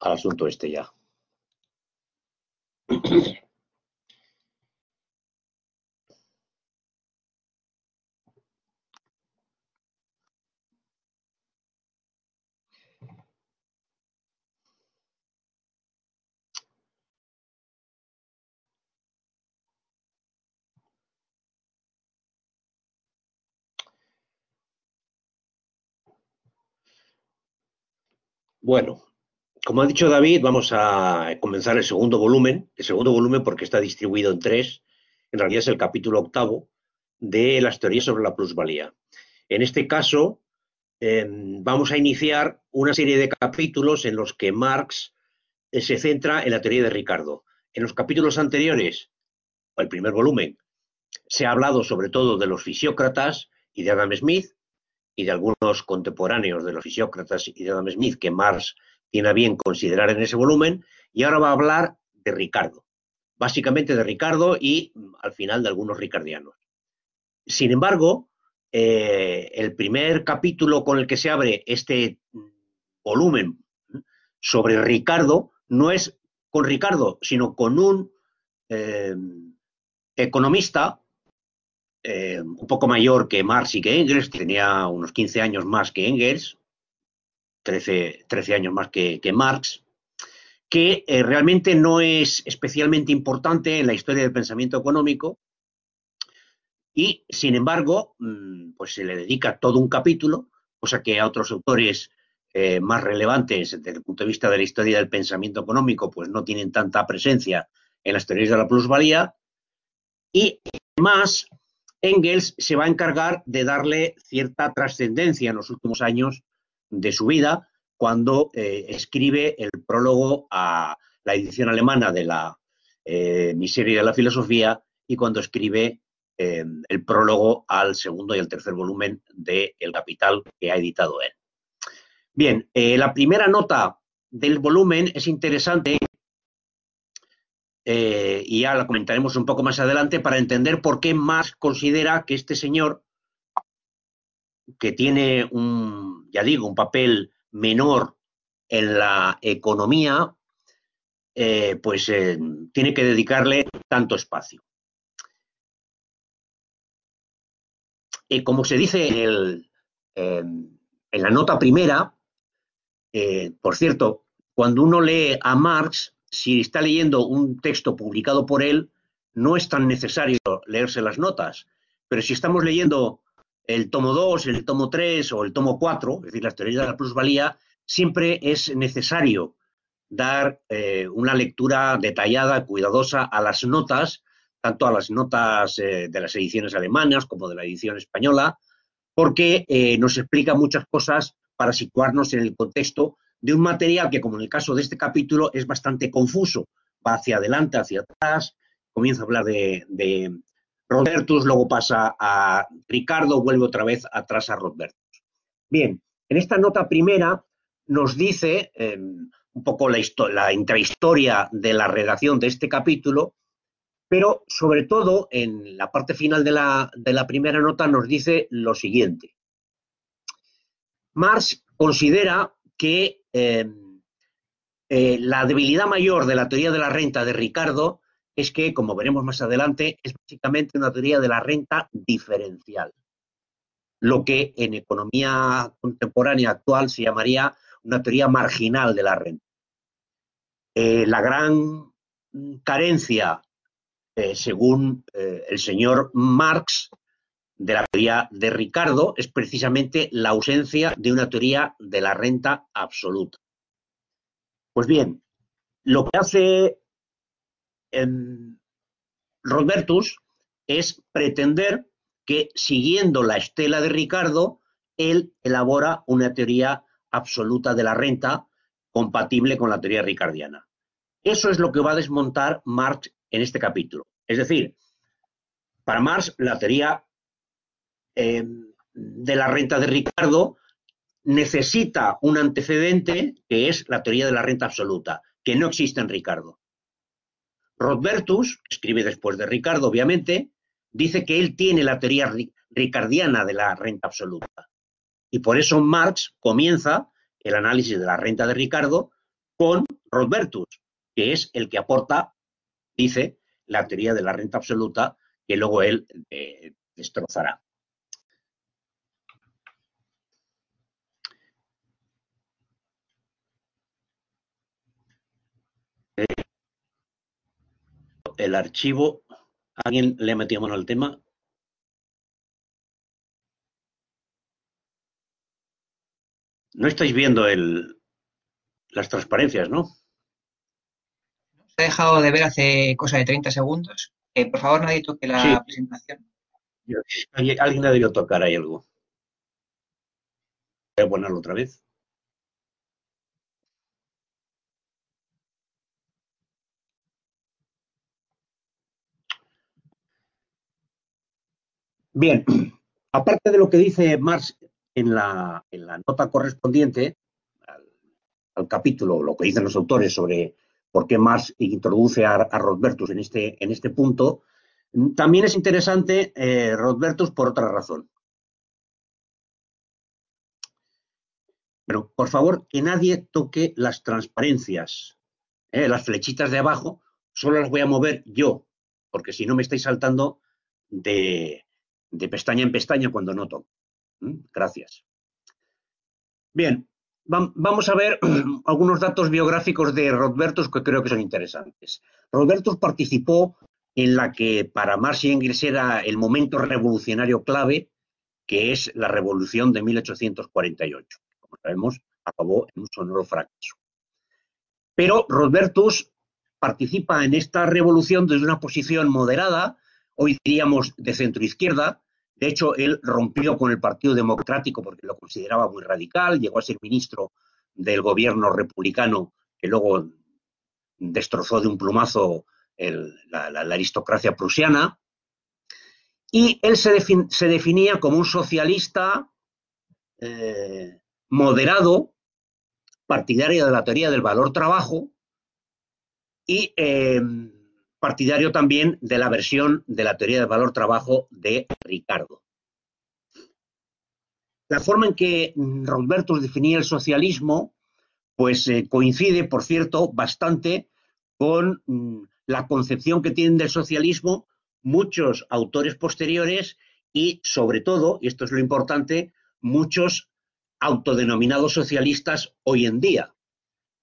al asunto este ya. Bueno, como ha dicho David, vamos a comenzar el segundo volumen. El segundo volumen porque está distribuido en tres. En realidad es el capítulo octavo de las teorías sobre la plusvalía. En este caso, em, vamos a iniciar una serie de capítulos en los que Marx eh, se centra en la teoría de Ricardo. En los capítulos anteriores, o el primer volumen, se ha hablado sobre todo de los fisiócratas y de Adam Smith, y de algunos contemporáneos de los fisiócratas y de Adam Smith que Marx tiene a bien considerar en ese volumen, y ahora va a hablar de Ricardo, básicamente de Ricardo y mm, al final de algunos ricardianos. Sin embargo, eh, el primer capítulo con el que se abre este mm, volumen sobre Ricardo no es con Ricardo, sino con un eh, economista eh, un poco mayor que Marx y que Engels, tenía unos 15 años más que Engels, 13, 13 años más que, Marx, que eh, realmente no es especialmente importante en la historia del pensamiento económico y, sin embargo, mm, pues se le dedica todo un capítulo, cosa que a otros autores eh, más relevantes desde el punto de vista de la historia del pensamiento económico, pues no tienen tanta presencia en las teorías de la plusvalía. Y además, Engels se va a encargar de darle cierta trascendencia en los últimos años de su vida cuando eh, escribe el prólogo a la edición alemana de la eh, Miseria de la Filosofía y cuando escribe eh, el prólogo al segundo y al tercer volumen de El Capital que ha editado él. Bien, la primera nota del volumen es interesante y ya la comentaremos un poco más adelante para entender por qué Marx considera que este señor, que tiene un, ya digo, un papel menor en la economía, eh, pues eh, tiene que dedicarle tanto espacio. Y como se dice en la nota primera, por cierto, cuando uno lee a Marx, si está leyendo un texto publicado por él, no es tan necesario leerse las notas. Pero si estamos leyendo el tomo 2, el tomo 3 o el tomo 4, es decir, las teorías de la plusvalía, siempre es necesario dar eh, una lectura detallada, cuidadosa a las notas, tanto a las notas eh, de las ediciones alemanas como de la edición española, porque eh, nos explica muchas cosas para situarnos en el contexto de un material que, como en el caso de este capítulo, es bastante confuso. Va hacia adelante, hacia atrás, comienza a hablar de, Robertus, luego pasa a Ricardo, vuelve otra vez atrás a Robertus. Bien, en esta nota primera nos dice em, un poco la, intrahistoria de la redacción de este capítulo, pero sobre todo en la parte final de la, de la primera nota nos dice lo siguiente. Marx considera que Em, eh, la debilidad mayor de la teoría de la renta de Ricardo es que, como veremos más adelante, es básicamente una teoría de la renta diferencial, lo que en economía contemporánea actual se llamaría una teoría marginal de la renta. Eh, la gran carencia, eh, según el señor Marx, de la teoría de Ricardo es precisamente la ausencia de una teoría de la renta absoluta. Pues bien, lo que hace Robertus es pretender que siguiendo la estela de Ricardo, él elabora una teoría absoluta de la renta compatible con la teoría ricardiana. Eso es lo que va a desmontar Marx en este capítulo. Es decir, para Marx la teoría eh, de la renta de Ricardo necesita un antecedente que es la teoría de la renta absoluta, que no existe en Ricardo. Rodbertus, que escribe después de Ricardo, obviamente, dice que él tiene la teoría ricardiana de la renta absoluta. Y por eso Marx comienza el análisis de la renta de Ricardo con Rodbertus, que es el que aporta, dice, la teoría de la renta absoluta que luego él eh, destrozará. El archivo, ¿alguien le ha metido mano al tema? No estáis viendo el, las transparencias, ¿no? Se ha dejado de ver hace cosa de 30 segundos. Eh, por favor, nadie toque la presentación. Alguien, alguien ha debido tocar ahí algo. Voy a ponerlo otra vez. Bien, aparte de lo que dice Marx en la, nota correspondiente al, capítulo, lo que dicen los autores sobre por qué Marx introduce a, a en este, en este punto, también es interesante eh, Rodbertus por otra razón. Pero, por favor, que nadie toque las transparencias. Eh, las flechitas de abajo solo las voy a mover yo, porque si no me estáis saltando de, de pestaña en pestaña cuando noto. ¿Mm? Gracias. Bien, vamos a ver algunos datos biográficos de Rodbertus que creo que son interesantes. Rodbertus participó en la que para Marx y Engels era el momento revolucionario clave, que es la revolución de 1848. Como sabemos, acabó en un sonoro fracaso. Pero Rodbertus participa en esta revolución desde una posición moderada, hoy diríamos de centro izquierda. De hecho, él rompió con el Partido Democrático porque lo consideraba muy radical, llegó a ser ministro del gobierno republicano que luego destrozó de un plumazo la, aristocracia prusiana. Y él se, definía como un socialista eh, moderado, partidario de la teoría del valor trabajo y eh, partidario también de la versión de la teoría del valor trabajo de Ricardo. La forma en que Roberto definía el socialismo, pues eh, coincide, por cierto, bastante con mm, la concepción que tienen del socialismo muchos autores posteriores y, sobre todo, y esto es lo importante, muchos autodenominados socialistas hoy en día.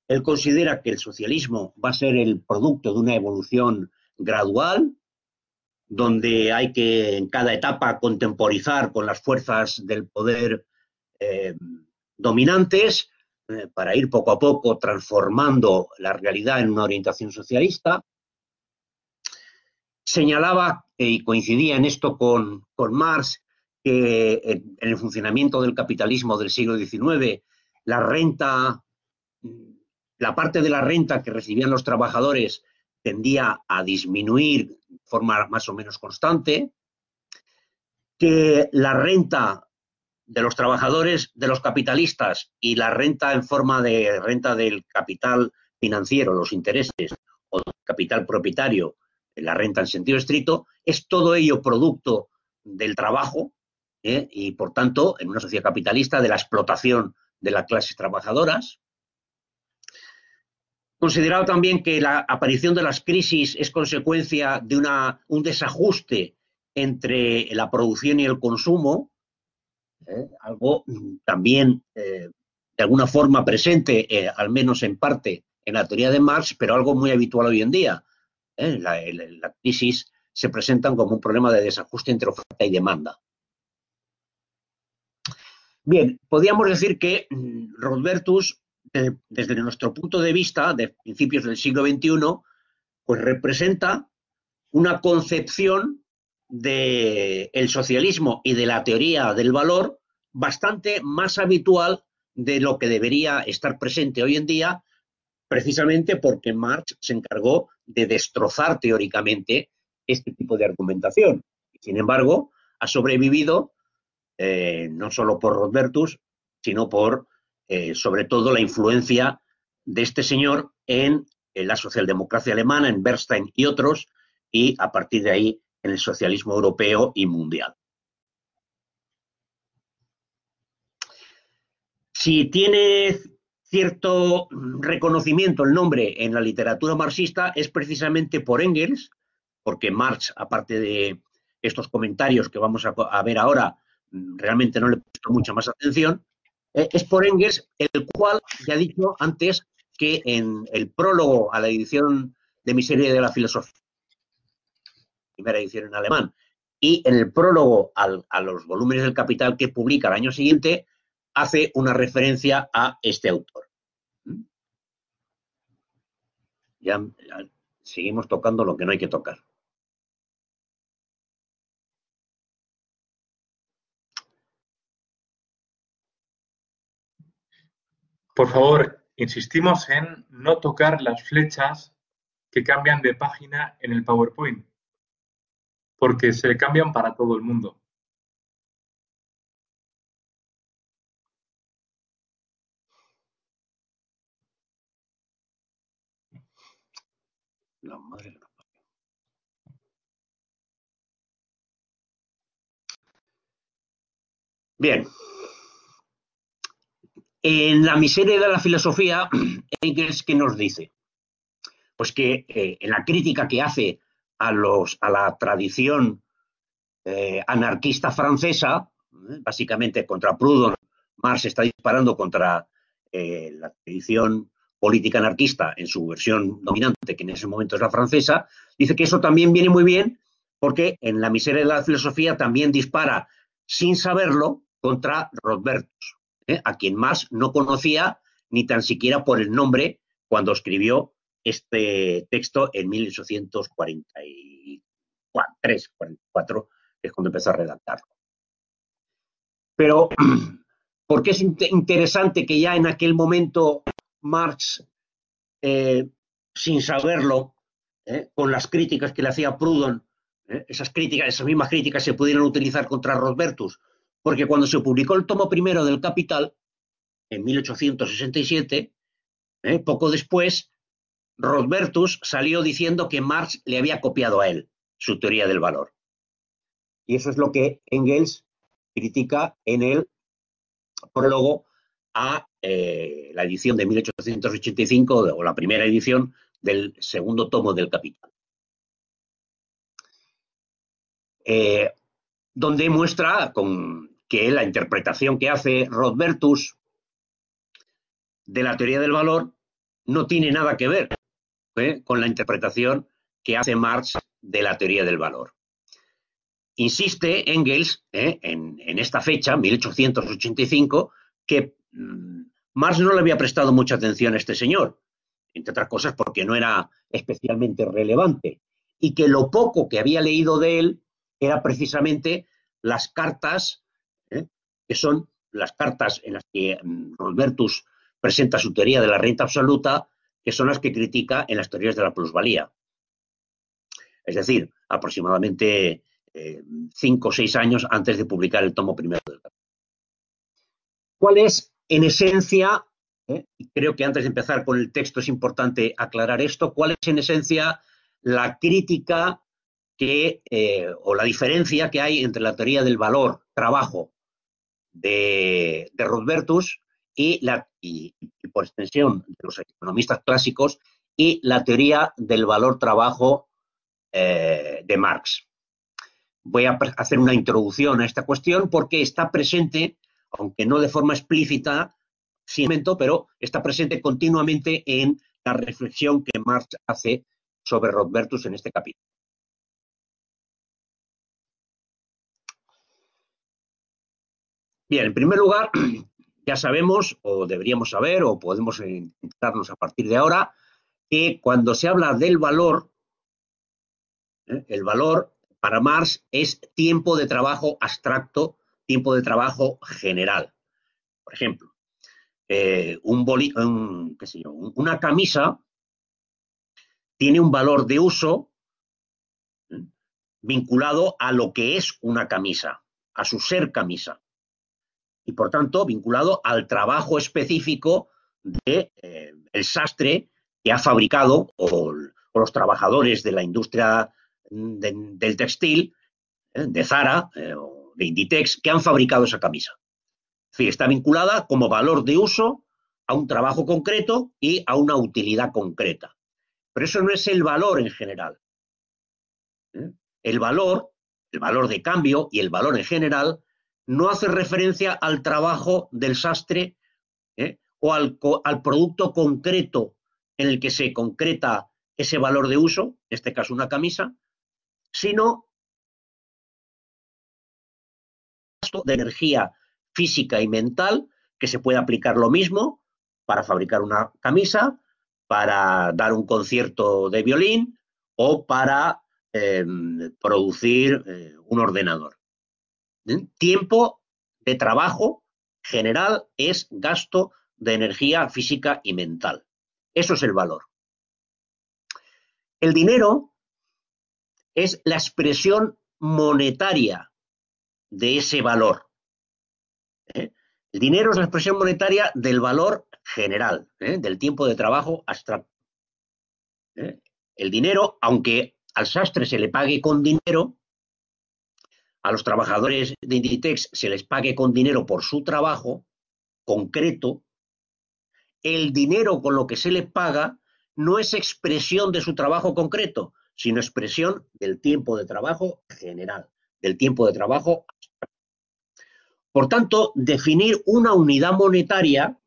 Él considera que el socialismo va a ser el producto de una evolución gradual, donde hay que en cada etapa contemporizar con las fuerzas del poder eh, dominantes eh, para ir poco a poco transformando la realidad en una orientación socialista. Señalaba, eh, y coincidía en esto con, con Marx, que en el funcionamiento del capitalismo del siglo XIX, la renta la parte de la renta que recibían los trabajadores tendía a disminuir de forma más o menos constante, que la renta de los trabajadores, de los capitalistas y la renta en forma de renta del capital financiero, los intereses o capital propietario, la renta en sentido estricto, es todo ello producto del trabajo ¿eh? y, por tanto, en una sociedad capitalista, de la explotación de las clases trabajadoras. Considerado también que la aparición de las crisis es consecuencia de un desajuste entre la producción y el consumo, ¿eh? algo también eh, de alguna forma presente, eh, al menos en parte, en la teoría de Marx, pero algo muy habitual hoy en día. La, la, crisis se presentan como un problema de desajuste entre oferta y demanda. Bien, podríamos decir que mm, Rodbertus desde nuestro punto de vista, de principios del siglo XXI, pues representa una concepción del socialismo y de la teoría del valor bastante más habitual de lo que debería estar presente hoy en día, precisamente porque Marx se encargó de destrozar teóricamente este tipo de argumentación. Sin embargo, ha sobrevivido eh, no solo por Rodbertus, sino por eh, sobre todo la influencia de este señor en, la socialdemocracia alemana, en Bernstein y otros, y a partir de ahí en el socialismo europeo y mundial. Si tiene cierto reconocimiento el nombre en la literatura marxista es precisamente por Engels, porque Marx, aparte de estos comentarios que vamos a, ver ahora, realmente no le he puesto mucha más atención, eh, es por Engels, el cual ya he dicho antes que en el prólogo a la edición de Miseria de la Filosofía, primera edición en alemán, y en el prólogo a los volúmenes del Capital que publica el año siguiente, hace una referencia a este autor. ¿Mm? Ya, seguimos tocando lo que no hay que tocar. Por favor, insistimos en no tocar las flechas que cambian de página en el PowerPoint, porque se cambian para todo el mundo. La madre Bien. En la miseria de la filosofía, Engels, ¿qué nos dice? Pues que eh, en la crítica que hace a, los, a la tradición eh, anarquista francesa, eh, básicamente contra Proudhon, Marx está disparando contra la tradición política anarquista en su versión dominante, que en ese momento es la francesa, dice que eso también viene muy bien porque en la miseria de la filosofía también dispara sin saberlo contra Rodbertus, ¿eh? a quien más no conocía ni tan siquiera por el nombre cuando escribió este texto en 1843, 44, que es cuando empezó a redactarlo. Pero, ¿por qué es interesante que ya en aquel momento Marx, eh, sin saberlo, eh, con las críticas que le hacía Proudhon, esas críticas, esas mismas críticas se pudieron utilizar contra Rosbertus, porque cuando se publicó el tomo primero del Capital, en 1867, poco después, Rosbertus salió diciendo que Marx le había copiado a él su teoría del valor. Y eso es lo que Engels critica en el prólogo a eh, la edición de 1885 o la primera edición del segundo tomo del Capital. Eh, donde muestra con que la interpretación que hace Rodbertus de la teoría del valor no tiene nada que ver ¿eh? con la interpretación que hace Marx de la teoría del valor. Insiste Engels en, en, esta fecha, 1885, que Mm, Marx no le había prestado mucha atención a este señor, entre otras cosas porque no era especialmente relevante, y que lo poco que había leído de él era precisamente las cartas, ¿eh? que son las cartas en las que mm, Robertus presenta su teoría de la renta absoluta, que son las que critica en las teorías de la plusvalía. Es decir, aproximadamente eh, cinco o seis años antes de publicar el tomo primero del ¿Cuál es en esencia, ¿eh? creo que antes de empezar con el texto es importante aclarar esto, cuál es en esencia la crítica eh, o la diferencia que hay entre la teoría del valor, trabajo de, de Rodbertus y, por extensión de los economistas clásicos y la teoría del valor trabajo eh, de Marx. Voy a hacer una introducción a esta cuestión porque está presente aunque no de forma explícita, pero está presente continuamente en la reflexión que Marx hace sobre Rodbertus en este capítulo. Bien, en primer lugar, ya sabemos, o deberíamos saber, o podemos entrarnos a partir de ahora, que cuando se habla del valor, ¿eh? el valor para Marx es tiempo de trabajo abstracto tiempo de trabajo general. Por ejemplo, eh, un una camisa tiene un valor de uso vinculado a lo que es una camisa, a su ser camisa. Y por tanto, vinculado al trabajo específico del de, eh, sastre que ha fabricado o, los trabajadores de la industria del textil, eh, de Zara de Inditex que han fabricado esa camisa. Es decir, está vinculada como valor de uso a un trabajo concreto y a una utilidad concreta. Pero eso no es el valor en general. ¿eh? El valor, el valor de cambio y el valor en general no hace referencia al trabajo del sastre ¿eh? o al, producto concreto en el que se concreta ese valor de uso, en este caso una camisa, sino de energía física y mental que se puede aplicar lo mismo para fabricar una camisa, para dar un concierto de violín o para em, producir eh, un ordenador. Tiempo de trabajo general es gasto de energía física y mental. Eso es el valor. El dinero es la expresión monetaria de ese valor. ¿eh? El dinero es la expresión monetaria del valor general, ¿eh? del tiempo de trabajo abstracto. ¿eh? El dinero, aunque al sastre se le pague con dinero, a los trabajadores de Inditex se les pague con dinero por su trabajo concreto, el dinero con lo que se le paga no es expresión de su trabajo concreto, sino expresión del tiempo de trabajo general, del tiempo de trabajo por tanto, definir una unidad monetaria,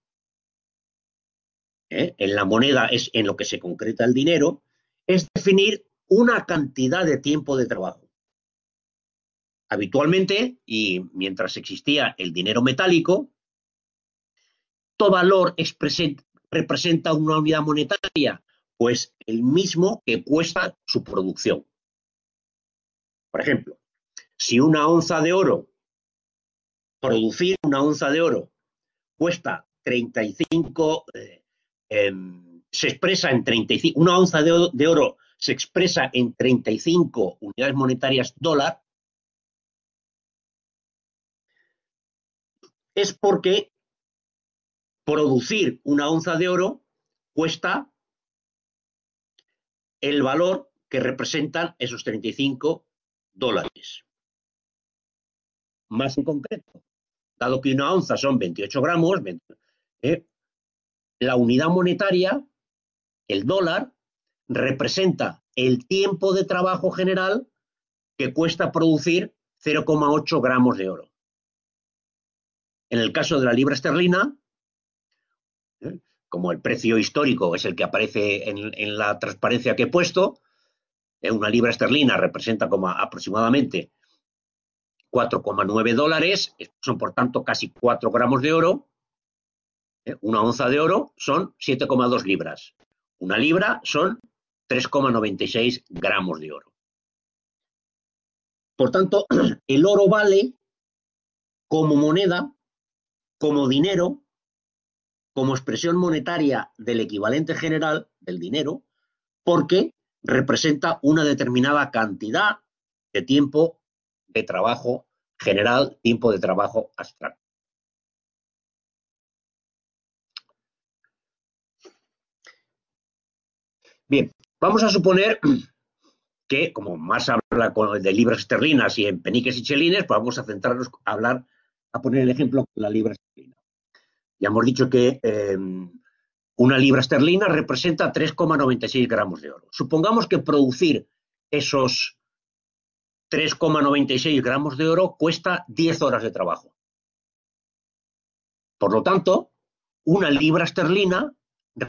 ¿eh? en la moneda es en lo que se concreta el dinero, es definir una cantidad de tiempo de trabajo. Habitualmente, y mientras existía el dinero metálico, todo valor representa una unidad monetaria, pues el mismo que cuesta su producción. Por ejemplo, si una onza de oro producir una onza de oro cuesta 35, eh, em, se expresa en 35, una onza de, de oro se expresa en 35 unidades monetarias dólar, es porque producir una onza de oro cuesta el valor que representan esos 35 dólares. Más en concreto, dado que una onza son 28 gramos, ¿eh? la unidad monetaria, el dólar, representa el tiempo de trabajo general que cuesta producir 0,8 gramos de oro. En el caso de la libra esterlina, ¿eh? como el precio histórico es el que aparece en, la transparencia que he puesto, ¿eh? una libra esterlina representa como aproximadamente 4,9 dólares, son por tanto casi 4 gramos de oro. ¿eh? Una onza de oro son 7,2 libras. Una libra son 3,96 gramos de oro. Por tanto, el oro vale como moneda, como dinero, como expresión monetaria del equivalente general del dinero, porque representa una determinada cantidad de tiempo de trabajo general, tiempo de trabajo abstracto. Bien, vamos a suponer que, como más habla de libras esterlinas y en peniques y chelines, pues vamos a centrarnos a hablar, a poner el ejemplo de la libra esterlina. Ya hemos dicho que em, una libra esterlina representa 3,96 gramos de oro. Supongamos que producir esos 3,96 gramos de oro cuesta 10 horas de trabajo. Por lo tanto, una libra esterlina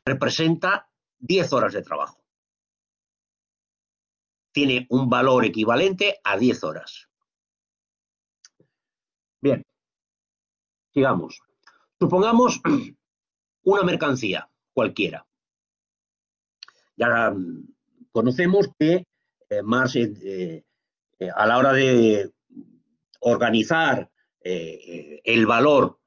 representa 10 horas de trabajo. Tiene un valor equivalente a 10 horas. Bien, sigamos. Supongamos una mercancía cualquiera. Ya conocemos que eh, más eh, eh, a la hora de organizar eh, el valor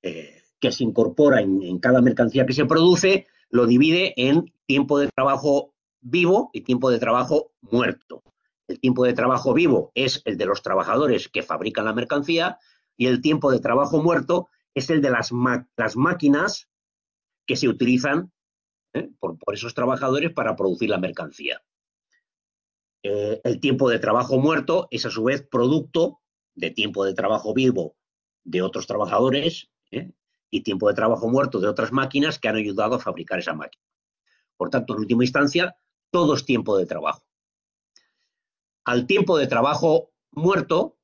que se incorpora en, cada mercancía que se produce, lo divide en tiempo de trabajo vivo y tiempo de trabajo muerto. El tiempo de trabajo vivo es el de los trabajadores que fabrican la mercancía y el tiempo de trabajo muerto es el de las, máquinas que se utilizan por, esos trabajadores para producir la mercancía. Eh, el tiempo de trabajo muerto es a su vez producto de tiempo de trabajo vivo de otros trabajadores ¿eh? y tiempo de trabajo muerto de otras máquinas que han ayudado a fabricar esa máquina. Por tanto, en última instancia, todo es tiempo de trabajo. Al tiempo de trabajo muerto,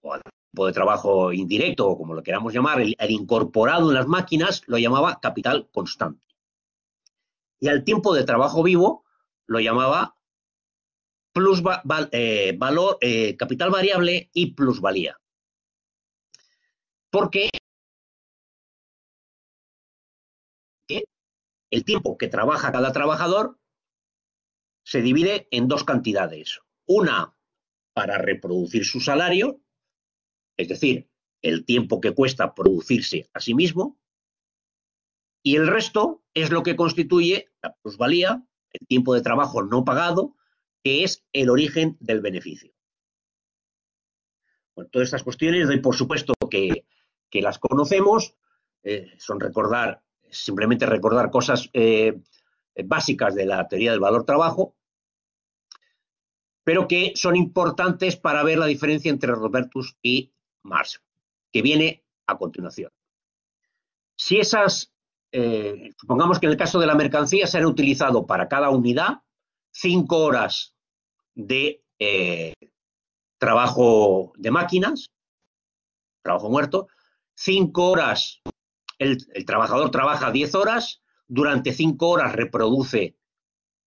o al tiempo de trabajo indirecto, o como lo queramos llamar, el, incorporado en las máquinas, lo llamaba capital constante. Y al tiempo de trabajo vivo, lo llamaba plus eh, valor, eh, capital variable y plusvalía. Porque el tiempo que trabaja cada trabajador se divide en dos cantidades. Una para reproducir su salario, es decir, el tiempo que cuesta producirse a sí mismo, y el resto es lo que constituye la plusvalía, el tiempo de trabajo no pagado, que es el origen del beneficio. Bueno, todas estas cuestiones, doy por supuesto que, las conocemos, eh, son recordar, simplemente recordar cosas eh, básicas de la teoría del valor trabajo, pero que son importantes para ver la diferencia entre Robertus y Marx, que viene a continuación. Si esas, eh, supongamos que en el caso de la mercancía se han utilizado para cada unidad cinco horas de eh, trabajo de máquinas, trabajo muerto, cinco horas, el, el trabajador trabaja diez horas, durante cinco horas reproduce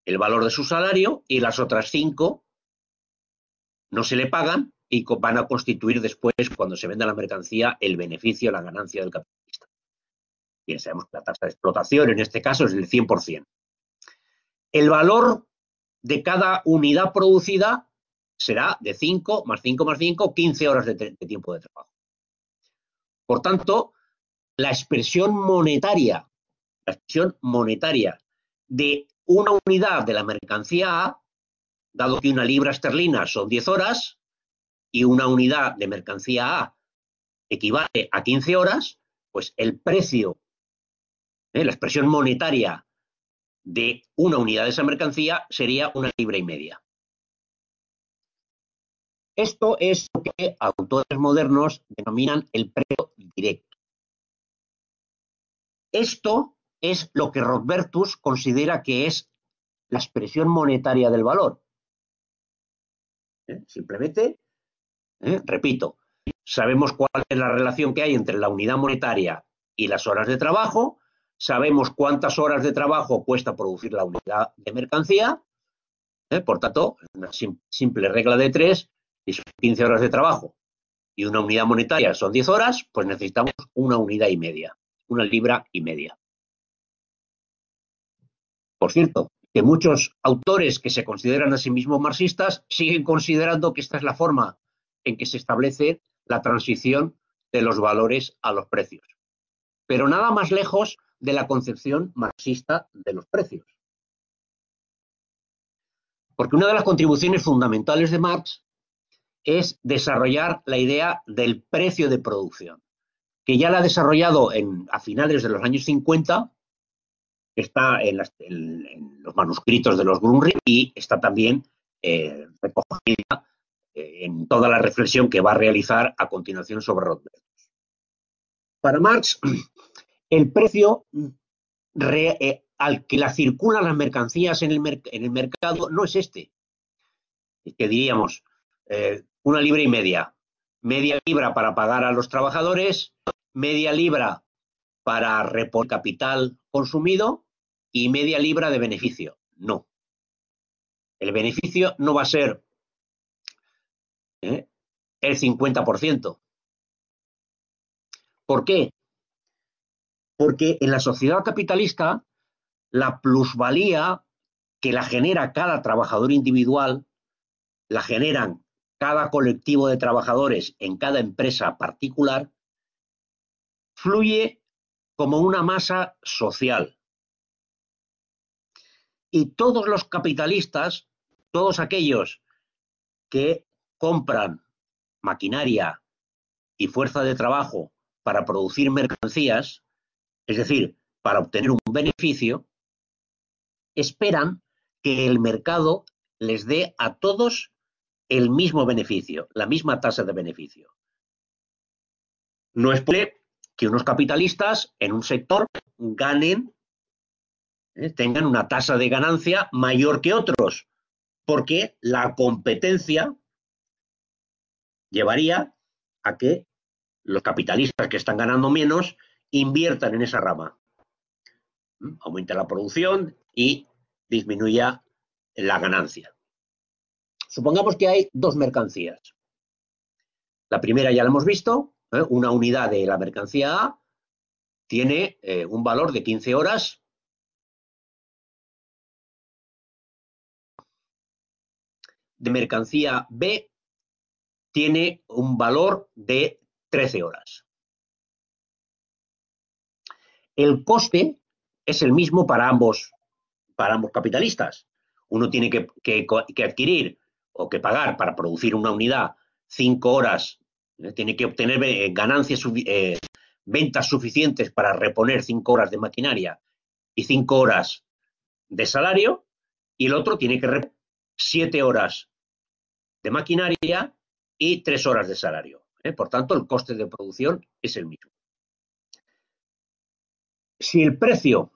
el valor de su salario y las otras cinco no se le pagan y van a constituir después, cuando se venda la mercancía, el beneficio, la ganancia del capitalista. Bien, sabemos que la tasa de explotación en este caso es del 100%. El valor de cada unidad producida será de 5 más 5 más 5, 15 horas de, de tiempo de trabajo. Por tanto, la expresión monetaria, la expresión monetaria de una unidad de la mercancía A dado que una libra esterlina son 10 horas y una unidad de mercancía A equivale a 15 horas, pues el precio, ¿eh? la expresión monetaria de una unidad de esa mercancía sería una libra y media. Esto es lo que autores modernos denominan el precio directo. Esto es lo que Rothbertus considera que es la expresión monetaria del valor. ¿eh? Simplemente, ¿eh? repito, sabemos cuál es la relación que hay entre la unidad monetaria y las horas de trabajo, sabemos cuántas horas de trabajo cuesta producir la unidad de mercancía, ¿eh? por tanto, una simple regla de tres, si son 15 horas de trabajo y una unidad monetaria son 10 horas, pues necesitamos una unidad y media, una libra y media. Por cierto, que muchos autores que se consideran a sí mismos marxistas siguen considerando que esta es la forma en que se establece la transición de los valores a los precios. Pero nada más lejos de la concepción marxista de los precios. Porque una de las contribuciones fundamentales de Marx es desarrollar la idea del precio de producción, que ya la ha desarrollado en, a finales de los años 50 está en, los manuscritos de los Grunri y está también eh, recogida en toda la reflexión que va a realizar a continuación sobre Rothbard. Para Marx, el precio eh, al que la circulan las mercancías en el, mercado no es este, que diríamos una libra y media, media libra para pagar a los trabajadores, media libra para reponer capital consumido y media libra de beneficio. No. El beneficio no va a ser ¿eh? el 50%. ¿Por qué? Porque en la sociedad capitalista la plusvalía que la genera cada trabajador individual, la generan cada colectivo de trabajadores en cada empresa particular, fluye como una masa social. Y todos los capitalistas, todos aquellos que compran maquinaria y fuerza de trabajo para producir mercancías, es decir, para obtener un beneficio, esperan que el mercado les dé a todos el mismo beneficio, la misma tasa de beneficio. No es que unos capitalistas en un sector ganen, eh, tengan una tasa de ganancia mayor que otros, porque la competencia llevaría a que los capitalistas que están ganando menos inviertan en esa rama. ¿Mm? Aumenta la producción y disminuya la ganancia. Supongamos que hay dos mercancías. La primera ya la hemos visto, ¿eh? una unidad de la mercancía A tiene eh, un valor de 15 horas de mercancía B tiene un valor de 13 horas. El coste es el mismo para ambos, para ambos capitalistas. Uno tiene que, que adquirir o que pagar para producir una unidad cinco horas, ¿eh? tiene que obtener eh, ganancias, eh, ventas suficientes para reponer cinco horas de maquinaria y cinco horas de salario, y el otro tiene que reponer siete horas de maquinaria y tres horas de salario. Por tanto, el coste de producción es el mismo. Si el precio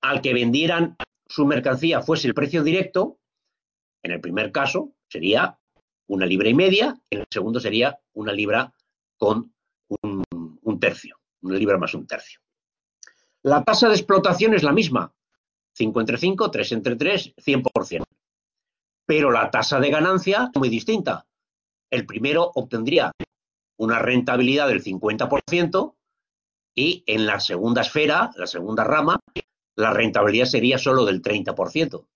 al que vendieran su mercancía fuese el precio directo, en el primer caso sería una libra y media, en el segundo sería una libra con un, tercio, una libra más un tercio. La tasa de explotación es la misma, 5 entre 5, 3 entre 3, 100%. Pero la tasa de ganancia es muy distinta. El primero obtendría una rentabilidad del 50% y en la segunda esfera, la segunda rama, la rentabilidad sería solo del 30%.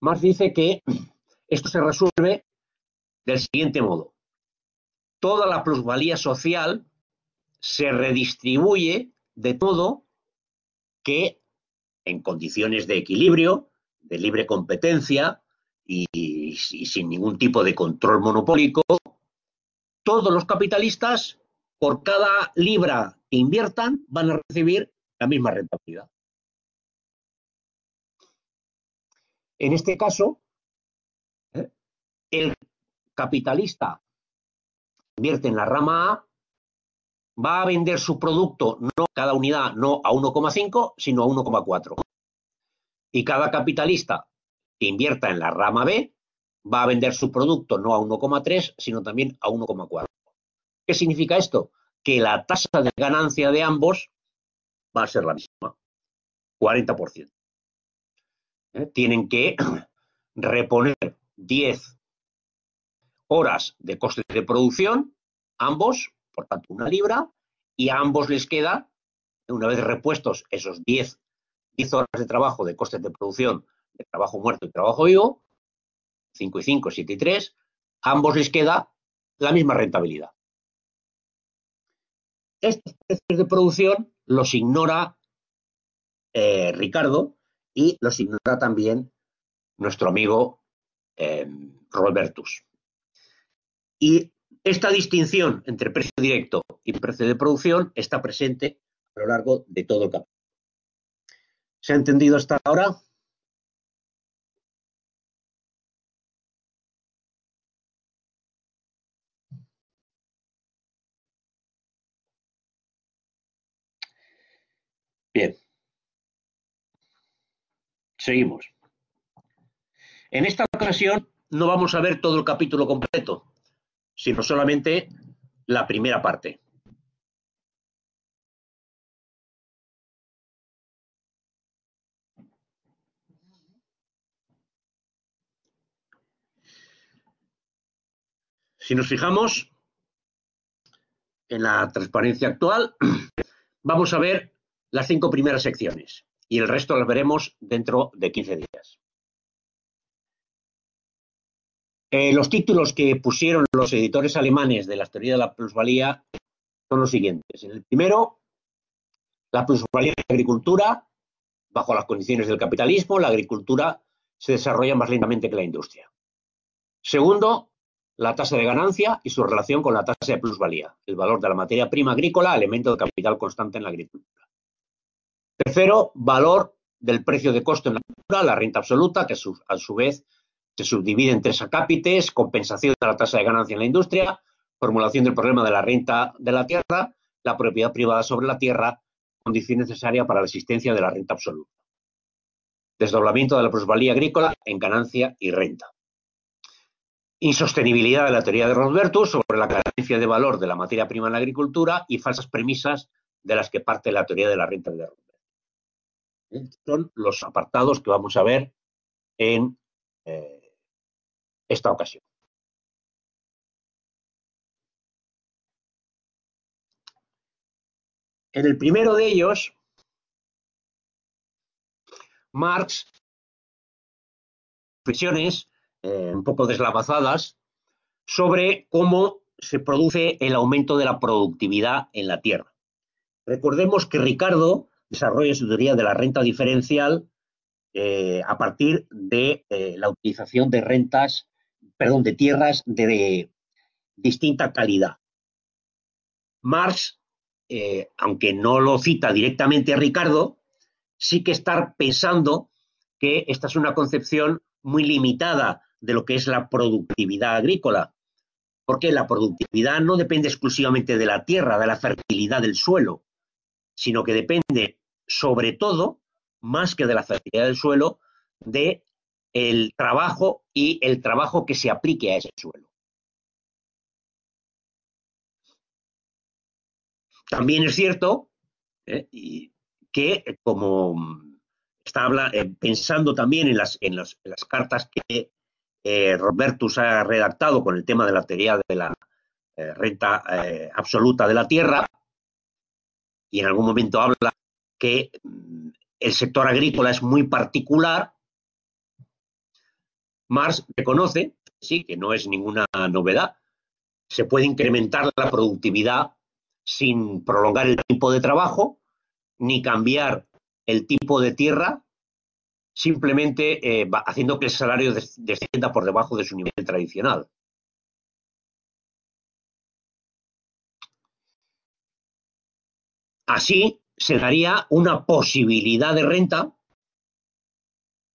Marx dice que esto se resuelve del siguiente modo. Toda la plusvalía social se redistribuye de todo que en condiciones de equilibrio, de libre competencia y, sin ningún tipo de control monopólico, todos los capitalistas, por cada libra que inviertan, van a recibir la misma rentabilidad. En este caso, ¿eh? el capitalista invierte en la rama A, va a vender su producto no cada unidad no a 1,5, sino a 1,4. Y cada capitalista que invierta en la rama B va a vender su producto no a 1,3, sino también a 1,4. ¿Qué significa esto? Que la tasa de ganancia de ambos va a ser la misma, 40%. ¿eh? tienen que reponer 10 horas de costes de producción, ambos, por tanto una libra, y a ambos les queda, una vez repuestos esos 10, 10 horas de trabajo de costes de producción, de trabajo muerto y trabajo vivo, 5 y 5, 7 y 3, a ambos les queda la misma rentabilidad. Estos precios de producción los ignora eh, Ricardo y los ignora también nuestro amigo eh, Robertus. Y esta distinción entre precio directo y precio de producción está presente a lo largo de todo el capítulo. ¿Se ha entendido hasta ahora? Bien. Seguimos. En esta ocasión no vamos a ver todo el capítulo completo, sino solamente la primera parte. Si nos fijamos en la transparencia actual, vamos a ver las cinco primeras secciones y el resto las veremos dentro de 15 días. Eh, los títulos que pusieron los editores alemanes de la teoría de la plusvalía son los siguientes. En el primero, la plusvalía de la agricultura, bajo las condiciones del capitalismo, la agricultura se desarrolla más lentamente que la industria. Segundo, la tasa de ganancia y su relación con la tasa de plusvalía, el valor de la materia prima agrícola, elemento de capital constante en la agricultura. Tercero, valor del precio de costo en la agricultura, la renta absoluta, que a su, vez Se subdivide en tres acápites, compensación de la tasa de ganancia en la industria, formulación del problema de la renta de la tierra, la propiedad privada sobre la tierra, condición necesaria para la existencia de la renta absoluta. Desdoblamiento de la plusvalía agrícola en ganancia y renta. Insostenibilidad de la teoría de Rodbertus sobre la carencia de valor de la materia prima en la agricultura y falsas premisas de las que parte la teoría de la renta de Rodbertus. Son los apartados que vamos a ver en eh, esta ocasión. En el primero de ellos, Marx, reflexiones eh, un poco deslavazadas sobre cómo se produce el aumento de la productividad en la tierra. Recordemos que Ricardo desarrolla su teoría de la renta diferencial eh, a partir de eh, la utilización de rentas perdón, de tierras de, distinta calidad. Marx, eh, aunque no lo cita directamente Ricardo, sí que está pensando que esta es una concepción muy limitada de lo que es la productividad agrícola, porque la productividad no depende exclusivamente de la tierra, de la fertilidad del suelo, sino que depende sobre todo, más que de la fertilidad del suelo, de el trabajo y el trabajo que se aplique a ese suelo. También es cierto eh, que, como está eh, pensando también en las, en las, cartas que eh, Robertus ha redactado con el tema de la teoría de la renta absoluta de la tierra, y en algún momento habla que mm, el sector agrícola es muy particular Marx reconoce, sí, que no es ninguna novedad, se puede incrementar la productividad sin prolongar el tiempo de trabajo ni cambiar el tipo de tierra, simplemente eh, haciendo que el salario descienda por debajo de su nivel tradicional. Así se daría una posibilidad de renta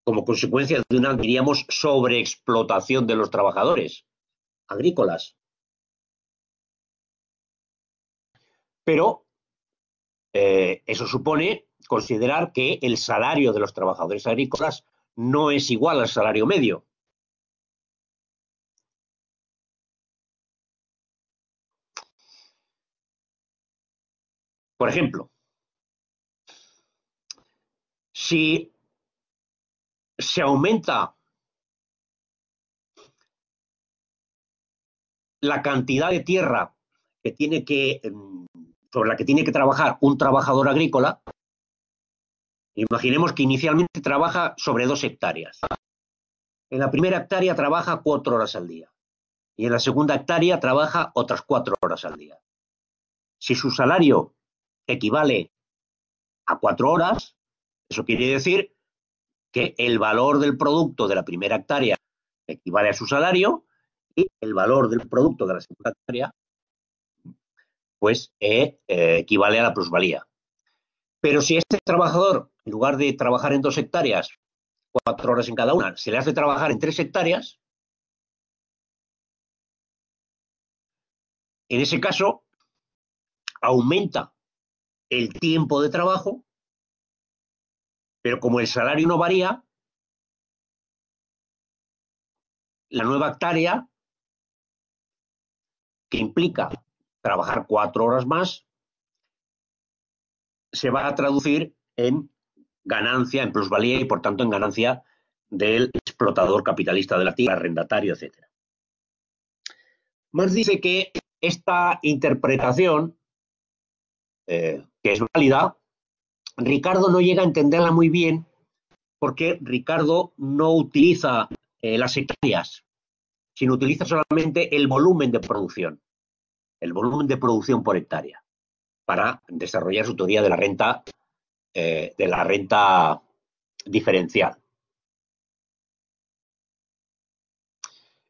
como consecuencia de una, diríamos, sobreexplotación de los trabajadores agrícolas. Pero eh, eso supone considerar que el salario de los trabajadores agrícolas no es igual al salario medio. Por ejemplo, si se aumenta la cantidad de tierra que tiene que, em, sobre la que tiene que trabajar un trabajador agrícola, imaginemos que inicialmente trabaja sobre dos hectáreas. En la primera hectárea trabaja cuatro horas al día y en la segunda hectárea trabaja otras cuatro horas al día. Si su salario equivale a cuatro horas, eso quiere decir que el valor del producto de la primera hectárea equivale a su salario y el valor del producto de la segunda hectárea pues eh, eh, equivale a la plusvalía. Pero si este trabajador, en lugar de trabajar en dos hectáreas, cuatro horas en cada una, se le hace trabajar en tres hectáreas, en ese caso aumenta el tiempo de trabajo pero como el salario no varía, la nueva hectárea, que implica trabajar cuatro horas más, se va a traducir en ganancia, en plusvalía y por tanto en ganancia del explotador capitalista de la tierra, arrendatario, etc. Marx dice que esta interpretación, eh, que es válida, Ricardo no llega a entenderla muy bien porque Ricardo no utiliza eh, las hectáreas, sino utiliza solamente el volumen de producción, el volumen de producción por hectárea, para desarrollar su teoría de la renta, eh, de la renta diferencial.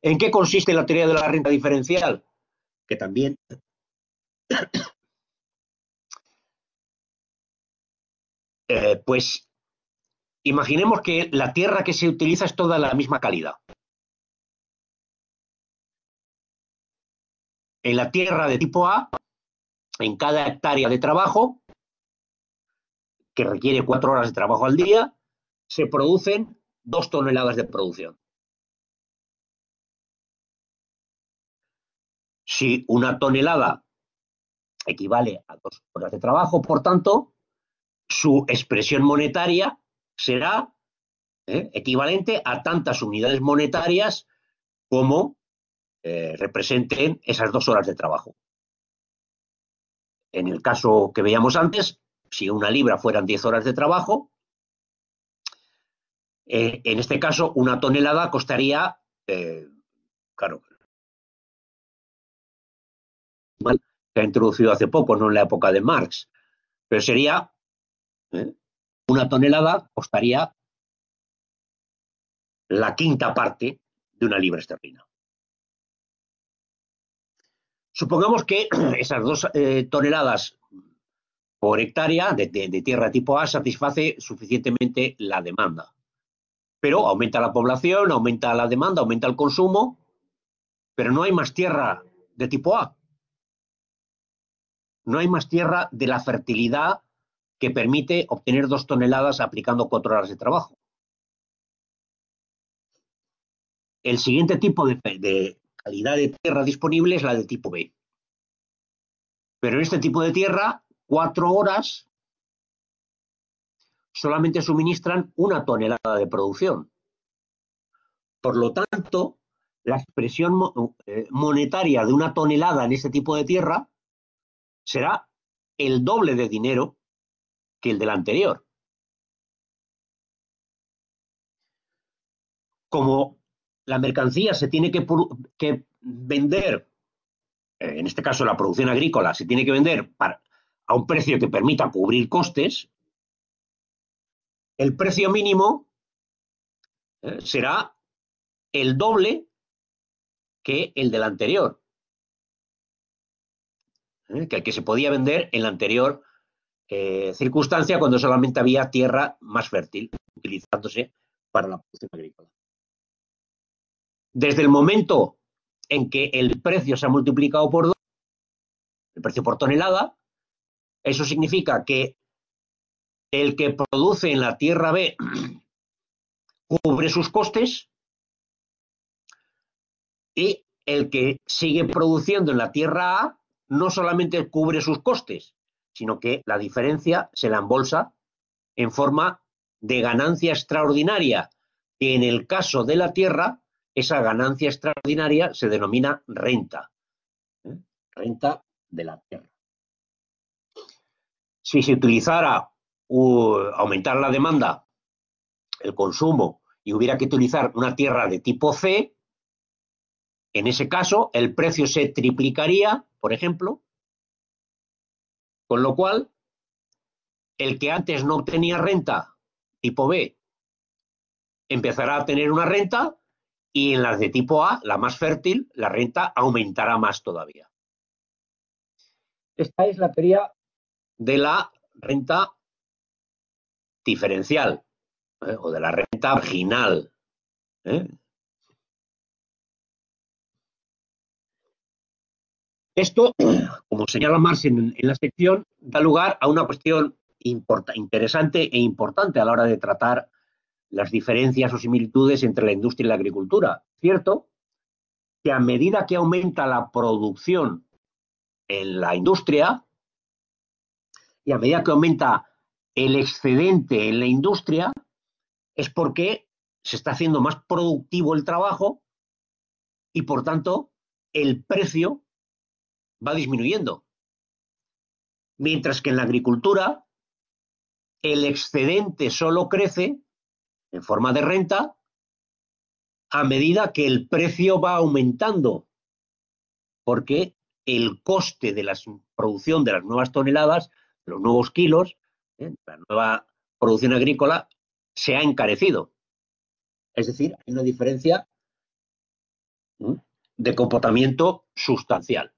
¿En qué consiste la teoría de la renta diferencial? Que también Eh, pues imaginemos que la tierra que se utiliza es toda la misma calidad. En la tierra de tipo A, en cada hectárea de trabajo, que requiere cuatro horas de trabajo al día, se producen dos toneladas de producción. Si una tonelada equivale a dos horas de trabajo, por tanto, su expresión monetaria será ¿eh? equivalente a tantas unidades monetarias como eh, representen esas dos horas de trabajo. En el caso que veíamos antes, si una libra fueran 10 horas de trabajo, eh, en este caso una tonelada costaría, claro, se ha introducido hace poco, no en la época de Marx, pero sería, ¿eh? una tonelada costaría la quinta parte de una libra esterlina. Supongamos que esas dos toneladas por hectárea de, tierra tipo A satisface suficientemente la demanda. Pero aumenta la población, aumenta la demanda, aumenta el consumo, pero no hay más tierra de tipo A. No hay más tierra de la fertilidad que permite obtener dos toneladas aplicando cuatro horas de trabajo. El siguiente tipo de, calidad de tierra disponible es la de tipo B. Pero en este tipo de tierra cuatro horas solamente suministran una tonelada de producción. Por lo tanto, la expresión eh, monetaria de una tonelada en ese tipo de tierra será el doble de dinero que el del anterior. Como la mercancía se tiene que, vender, eh, en este caso la producción agrícola, se tiene que vender a un precio que permita cubrir costes, el precio mínimo eh, será el doble que el del anterior, eh, que el que se podía vender en la anterior eh, circunstancia cuando solamente había tierra más fértil utilizándose para la producción agrícola. Desde el momento en que el precio se ha multiplicado por dos, el precio por tonelada, eso significa que el que produce en la tierra B cubre sus costes y el que sigue produciendo en la tierra A no solamente cubre sus costes, sino que la diferencia se la embolsa en forma de ganancia extraordinaria, que en el caso de la tierra, esa ganancia extraordinaria se denomina renta. ¿eh? Renta de la tierra si se utilizara aumentar la demanda, el consumo, y hubiera que utilizar una tierra de tipo C, en ese caso el precio se triplicaría, por ejemplo, con lo cual el que antes no obtenía renta tipo B empezará a tener una renta y en las de tipo A, la más fértil, la renta aumentará más todavía. Esta es la teoría de la renta diferencial ¿eh? o de la renta marginal. ¿eh? Esto, como señala Marx en, la sección, da lugar a una cuestión interesante e importante a la hora de tratar las diferencias o similitudes entre la industria y la agricultura. Cierto que a medida que aumenta la producción en la industria, y a medida que aumenta el excedente en la industria, es porque se está haciendo más productivo el trabajo y por tanto el precio va disminuyendo. Mientras que en la agricultura el excedente solo crece en forma de renta a medida que el precio va aumentando, porque el coste de la producción de las nuevas toneladas los nuevos kilos, ¿eh? la nueva producción agrícola se ha encarecido. Es decir, hay una diferencia de comportamiento sustancial.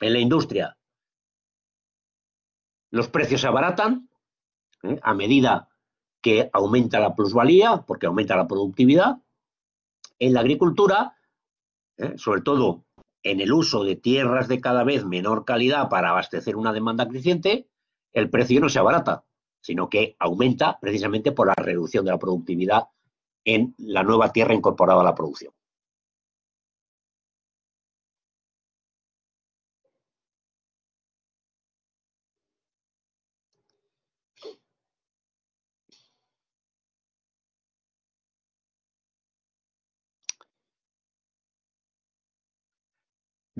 En la industria, los precios se abaratan ¿eh? a medida que aumenta la plusvalía, porque aumenta la productividad. En la agricultura, ¿eh? sobre todo en el uso de tierras de cada vez menor calidad para abastecer una demanda creciente, el precio no se abarata, sino que aumenta precisamente por la reducción de la productividad en la nueva tierra incorporada a la producción.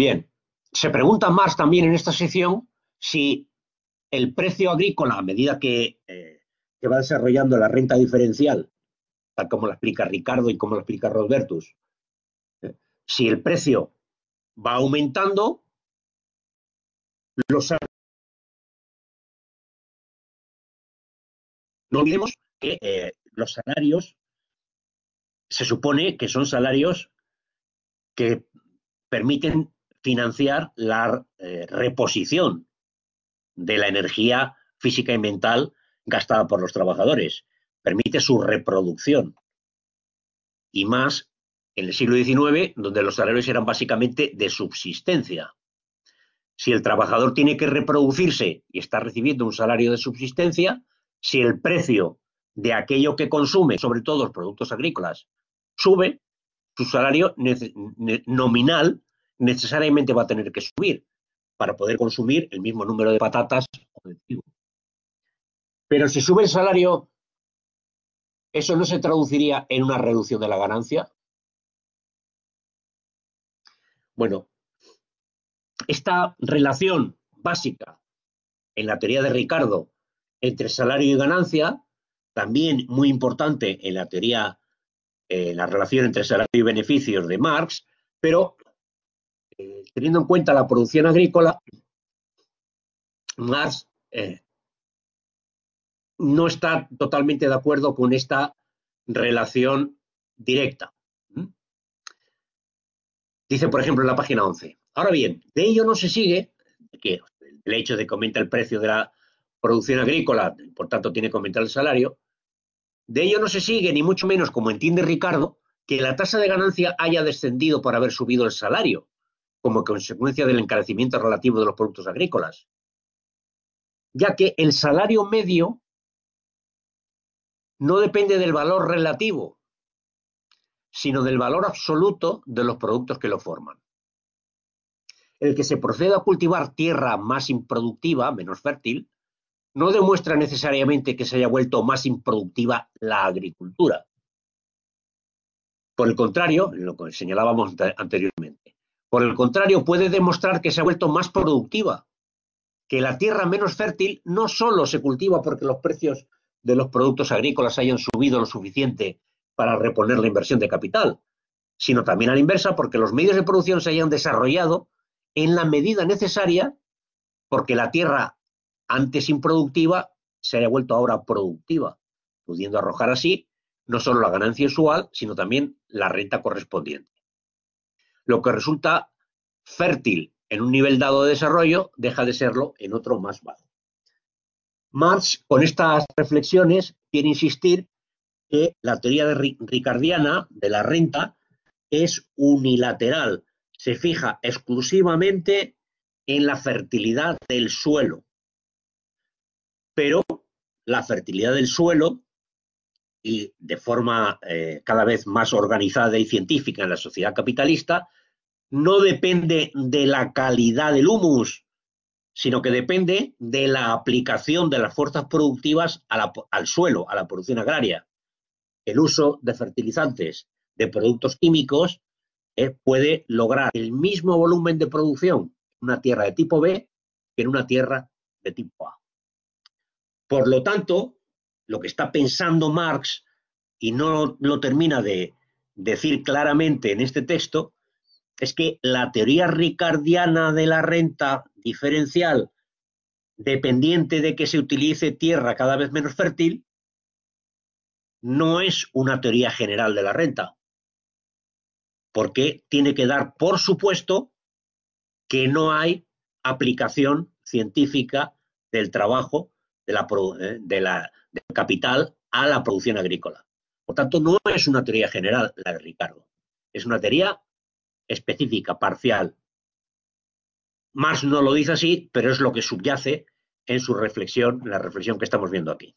Bien, se pregunta más también en esta sección si el precio agrícola, a medida que, eh, va desarrollando la renta diferencial, tal como lo explica Ricardo y como lo explica Robertus, eh, si el precio va aumentando, los no olvidemos que eh, los salarios se supone que son salarios que permiten financiar la eh, reposición de la energía física y mental gastada por los trabajadores. Permite su reproducción. Y más en el siglo XIX, donde los salarios eran básicamente de subsistencia. Si el trabajador tiene que reproducirse y está recibiendo un salario de subsistencia, si el precio de aquello que consume, sobre todo los productos agrícolas, sube, su salario nominal necesariamente va a tener que subir para poder consumir el mismo número de patatas o de trigo. Pero si sube el salario, ¿eso no se traduciría en una reducción de la ganancia? Bueno, esta relación básica en la teoría de Ricardo entre salario y ganancia, también muy importante en la teoría, en la relación entre salario y beneficios de Marx, pero teniendo en cuenta la producción agrícola, Marx eh, no está totalmente de acuerdo con esta relación directa. Dice, por ejemplo, en la página 11. Ahora bien, de ello no se sigue que el hecho de que aumenta el precio de la producción agrícola, por tanto tiene que aumentar el salario, de ello no se sigue, ni mucho menos, como entiende Ricardo, que la tasa de ganancia haya descendido por haber subido el salario, como consecuencia del encarecimiento relativo de los productos agrícolas, ya que el salario medio no depende del valor relativo, sino del valor absoluto de los productos que lo forman. El que se proceda a cultivar tierra más improductiva, menos fértil, no demuestra necesariamente que se haya vuelto más improductiva la agricultura. Por el contrario, lo que señalábamos anteriormente, por el contrario, puede demostrar que se ha vuelto más productiva, que la tierra menos fértil no solo se cultiva porque los precios de los productos agrícolas hayan subido lo suficiente para reponer la inversión de capital, sino también a la inversa porque los medios de producción se hayan desarrollado en la medida necesaria porque la tierra antes improductiva se haya vuelto ahora productiva, pudiendo arrojar así no solo la ganancia usual, sino también la renta correspondiente lo que resulta fértil en un nivel dado de desarrollo deja de serlo en otro más bajo. Marx, con estas reflexiones, quiere insistir que la teoría ricardiana de la renta es unilateral, se fija exclusivamente en la fertilidad del suelo. Pero la fertilidad del suelo, y de forma eh, cada vez más organizada y científica en la sociedad capitalista, no depende de la calidad del humus, sino que depende de la aplicación de las fuerzas productivas al suelo, a la producción agraria. El uso de fertilizantes, de productos químicos, eh, puede lograr el mismo volumen de producción en una tierra de tipo B que en una tierra de tipo A. Por lo tanto, lo que está pensando Marx, y no lo termina de decir claramente en este texto, es que la teoría ricardiana de la renta diferencial dependiente de que se utilice tierra cada vez menos fértil, no es una teoría general de la renta, porque tiene que dar por supuesto que no hay aplicación científica del trabajo eh, del capital a la producción agrícola. Por tanto, no es una teoría general la de Ricardo, es una teoría específica, parcial, Marx no lo dice así, pero es lo que subyace en su reflexión, la reflexión que estamos viendo aquí.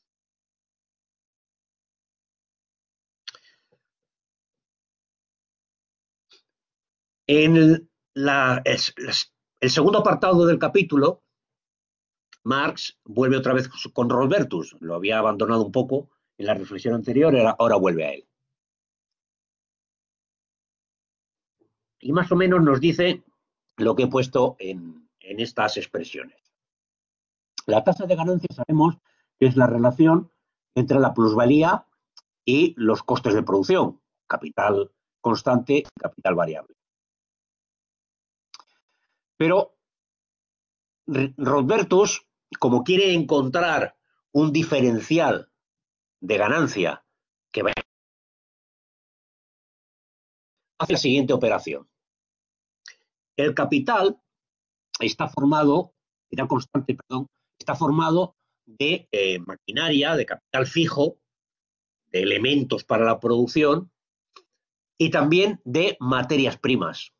En el segundo apartado del capítulo, Marx vuelve otra vez con Robertus, lo había abandonado un poco en la reflexión anterior, ahora vuelve a él. Y más o menos nos dice lo que he puesto en, estas expresiones. La tasa de ganancia sabemos que es la relación entre la plusvalía y los costes de producción, capital constante y capital variable. Pero Robertus, como quiere encontrar un diferencial de ganancia que hace la siguiente operación. El capital está formado, era constante, perdón, está formado de eh, maquinaria, de capital fijo, de elementos para la producción y también de materias primas.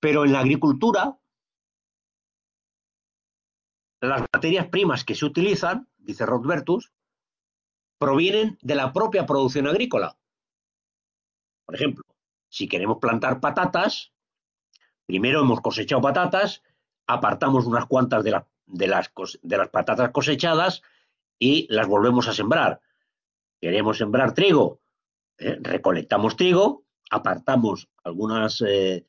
Pero en la agricultura, las materias primas que se utilizan, dice Rodbertus, provienen de la propia producción agrícola. Por ejemplo, si queremos plantar patatas, primero hemos cosechado patatas, apartamos unas cuantas de, las, de las patatas cosechadas y las volvemos a sembrar. Queremos sembrar trigo, ¿eh? recolectamos trigo, apartamos algunas eh,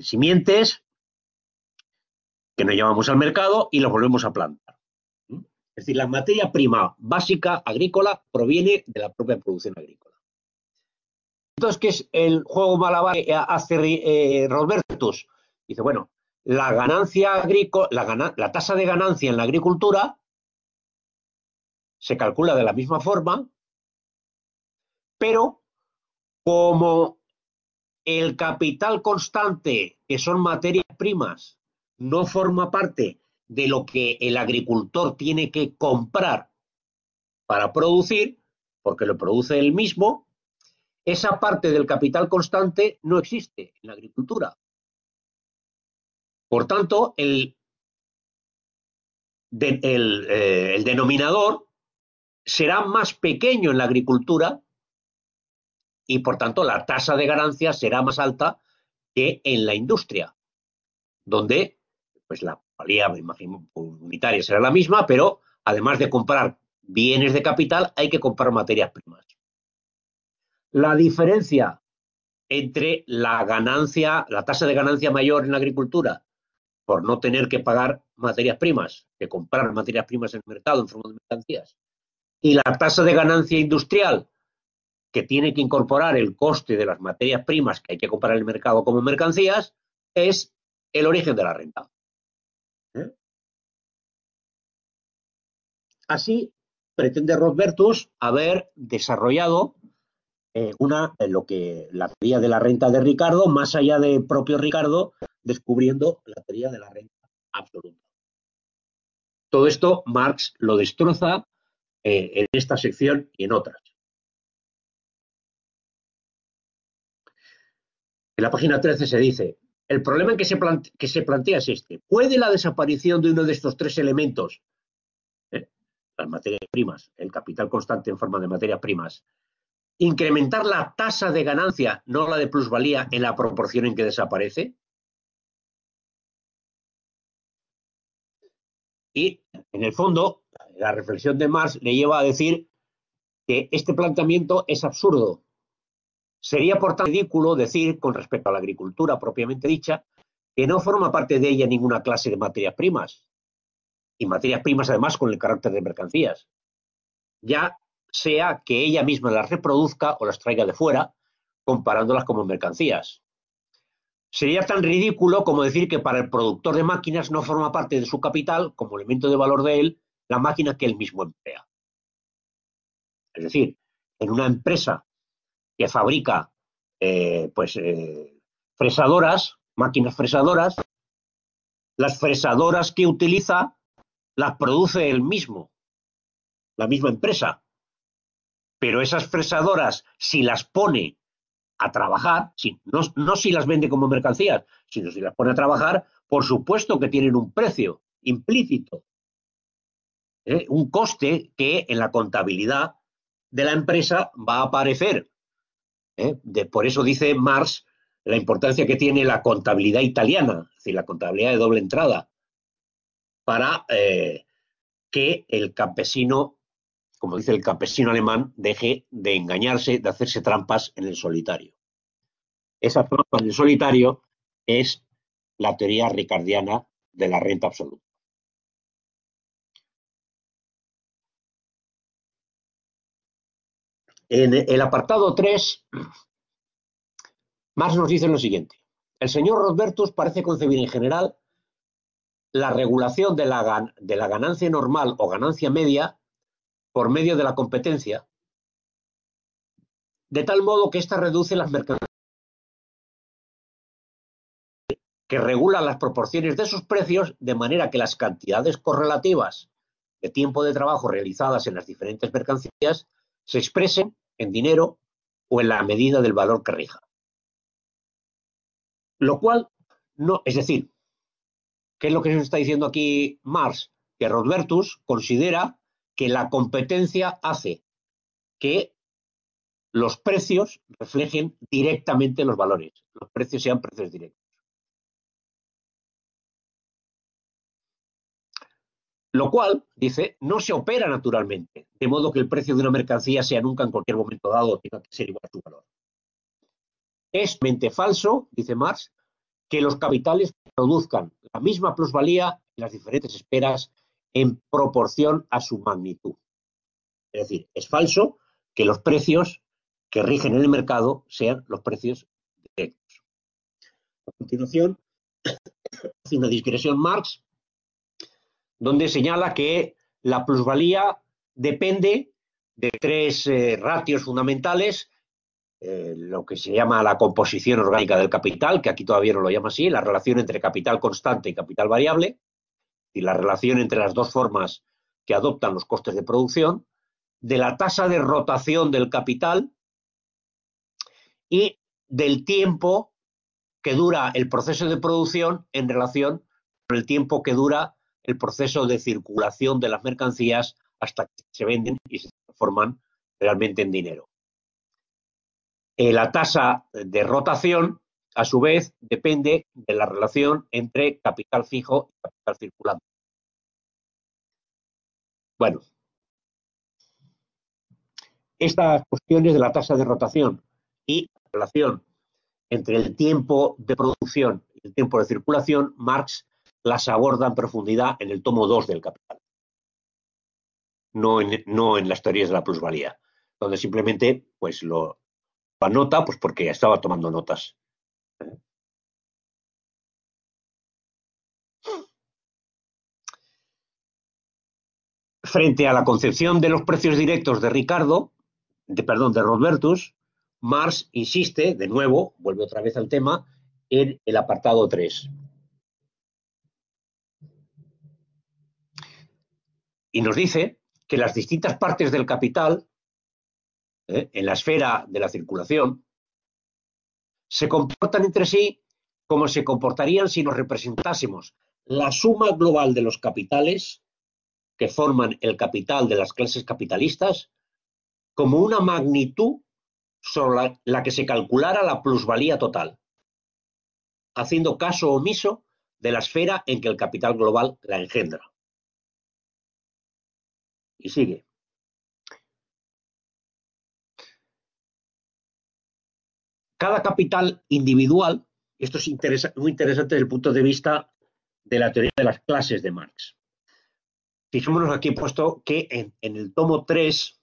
simientes que nos llevamos al mercado y los volvemos a plantar. Es decir, la materia prima básica agrícola proviene de la propia producción agrícola. Entonces, ¿qué es el juego malabar que hace eh, Robertus? Dice, bueno, la ganancia agrícola, la, la tasa de ganancia en la agricultura se calcula de la misma forma, pero como el capital constante, que son materias primas, no forma parte de lo que el agricultor tiene que comprar para producir, porque lo produce él mismo, esa parte del capital constante no existe en la agricultura. Por tanto, el, eh, el denominador será más pequeño en la agricultura y por tanto la tasa de ganancia será más alta que en la industria, donde pues la valía unitaria será la misma, pero además de comprar bienes de capital hay que comprar materias primas. La diferencia entre la ganancia, la tasa de ganancia mayor en la agricultura por no tener que pagar materias primas, que comprar materias primas en el mercado en forma de mercancías, y la tasa de ganancia industrial que tiene que incorporar el coste de las materias primas que hay que comprar en el mercado como mercancías, es el origen de la renta. ¿Eh? Así pretende Rothbertus haber desarrollado eh, una, eh, lo que, la teoría de la renta de Ricardo, más allá de propio Ricardo, descubriendo la teoría de la renta absoluta. Todo esto Marx lo destroza en esta sección y en otras. En la página 13 se dice, el problema que se, que se plantea es este. ¿Puede la desaparición de uno de estos tres elementos, eh, las materias primas, el capital constante en forma de materias primas, incrementar la tasa de ganancia, no la de plusvalía, en la proporción en que desaparece? Y, en el fondo, la reflexión de Marx le lleva a decir que este planteamiento es absurdo, Sería por tanto ridículo decir, con respecto a la agricultura propiamente dicha, que no forma parte de ella ninguna clase de materias primas, y materias primas además con el carácter de mercancías, ya sea que ella misma las reproduzca o las traiga de fuera, comparándolas como mercancías. Sería tan ridículo como decir que para el productor de máquinas no forma parte de su capital, como elemento de valor de él, la máquina que él mismo emplea. Es decir, en una empresa que fabrica eh, pues eh, fresadoras, máquinas fresadoras, las fresadoras que utiliza las produce él mismo, la misma empresa. Pero esas fresadoras, si las pone a trabajar, no, si las vende como mercancías, sino si las pone a trabajar, por supuesto que tienen un precio implícito, ¿eh? un coste que en la contabilidad de la empresa va a aparecer. ¿eh? por eso dice Marx la importancia que tiene la contabilidad italiana, es decir, la contabilidad de doble entrada, para eh, que el campesino, como dice el campesino alemán, deje de engañarse, de hacerse trampas en el solitario. Esa trampa en el solitario es la teoría ricardiana de la renta absoluta. En el apartado 3 Marx nos dice lo siguiente. El señor Rodbertus parece concebir en general la regulación de la, de la ganancia normal o ganancia media por medio de la competencia, de tal modo que ésta reduce las mercancías que regula las proporciones de sus precios de manera que las cantidades correlativas de tiempo de trabajo realizadas en las diferentes mercancías se expresen en dinero o en la medida del valor que rija. Lo cual no, es decir, ¿qué es lo que nos está diciendo aquí Marx? Que Rodbertus considera que la competencia hace que los precios reflejen directamente los valores, los precios sean precios directos. Lo cual, dice, no se opera naturalmente, de modo que el precio de una mercancía sea nunca en cualquier momento dado tenga que ser igual a su valor. Es mente falso, dice Marx, que los capitales produzcan la misma plusvalía en las diferentes esferas en proporción a su magnitud. Es decir, es falso que los precios que rigen en el mercado sean los precios directos. A continuación, hace una digresión Marx, donde señala que la plusvalía depende de tres eh, ratios fundamentales eh, lo que se llama la composición orgánica del capital, que aquí todavía no lo llama así, la relación entre capital constante y capital variable, y la relación entre las dos formas que adoptan los costes de producción, de la tasa de rotación del capital y del tiempo que dura el proceso de producción en relación con el tiempo que dura el proceso de circulación de las mercancías hasta que se venden y se transforman realmente en dinero. Eh, la tasa de rotación, a su vez, depende de la relación entre capital fijo y capital circulante. Bueno, estas cuestiones de la tasa de rotación y la relación entre el tiempo de producción y el tiempo de circulación, Marx las aborda en profundidad en el tomo 2 del Capital, no en, las teorías de la plusvalía, donde simplemente pues, lo, nota, pues porque estaba tomando notas. Frente a la concepción de los precios directos de Ricardo, de, perdón, de Robertus, Marx insiste, de nuevo, vuelve otra vez al tema, en el apartado 3. Y nos dice que las distintas partes del capital ¿eh? en la esfera de la circulación, se comportan entre sí como se comportarían si nos representásemos la suma global de los capitales que forman el capital de las clases capitalistas como una magnitud sobre la, que se calculara la plusvalía total, haciendo caso omiso de la esfera en que el capital global la engendra. Y sigue. Cada capital individual, esto es muy interesante desde el punto de vista de la teoría de las clases de Marx. Fijémonos aquí puesto que en, el tomo 3,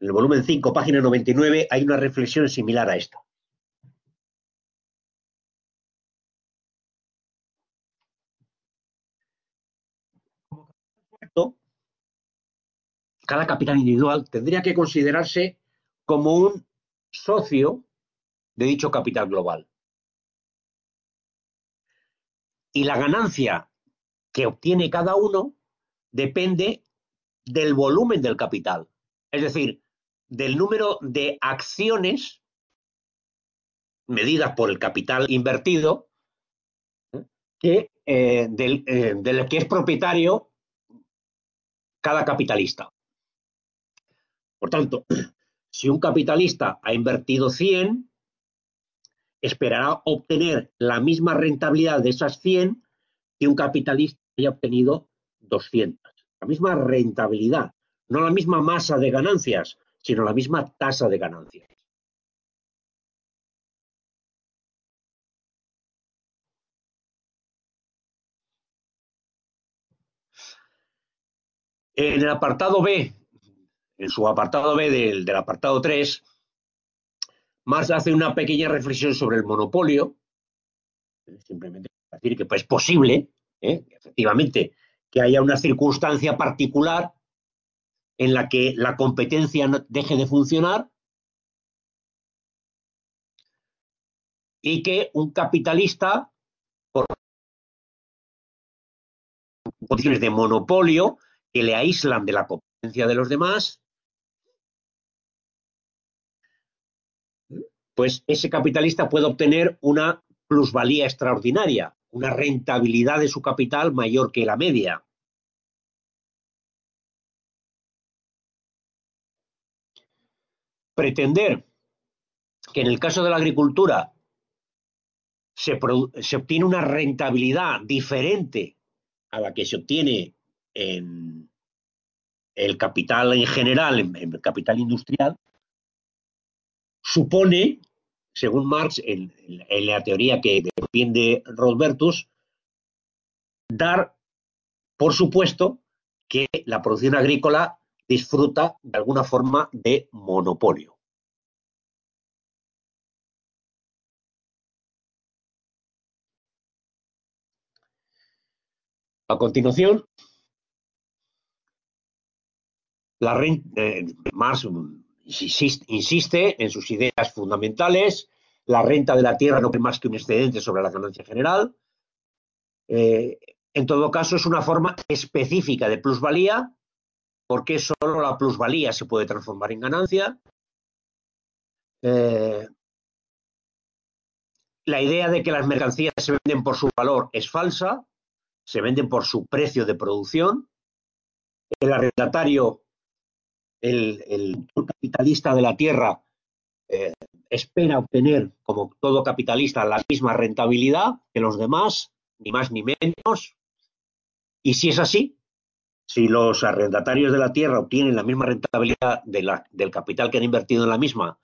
en el volumen 5, página 99, hay una reflexión similar a esta. Cada capital individual tendría que considerarse como un socio de dicho capital global. Y la ganancia que obtiene cada uno depende del volumen del capital, es decir, del número de acciones medidas por el capital invertido, que, del, del que es propietario cada capitalista. Por tanto, si un capitalista ha invertido 100, esperará obtener la misma rentabilidad de esas 100 que un capitalista haya obtenido 200. La misma rentabilidad, no la misma masa de ganancias, sino la misma tasa de ganancias. En el apartado B, en su apartado B del, del apartado 3, Marx hace una pequeña reflexión sobre el monopolio, simplemente decir que es posible, ¿eh? efectivamente, que haya una circunstancia particular en la que la competencia deje de funcionar y que un capitalista, por condiciones de monopolio que le aíslan de la competencia de los demás, pues ese capitalista puede obtener una plusvalía extraordinaria, una rentabilidad de su capital mayor que la media. Pretender que en el caso de la agricultura se, se, obtiene una rentabilidad diferente a la que se obtiene en el capital en general, en el capital industrial, supone según Marx, en, la teoría que defiende Rodbertus, dar por supuesto que la producción agrícola disfruta de alguna forma de monopolio. A continuación, la, eh, Marx insiste en sus ideas fundamentales. La renta de la tierra no es más que un excedente sobre la ganancia general. Eh, en todo caso, es una forma específica de plusvalía, porque solo la plusvalía se puede transformar en ganancia. Eh, la idea de que las mercancías se venden por su valor es falsa, se venden por su precio de producción. El arrendatario el, capitalista de la tierra eh, espera obtener, como todo capitalista, la misma rentabilidad que los demás, ni más ni menos. Y si es así, si los arrendatarios de la tierra obtienen la misma rentabilidad del capital que han invertido en la misma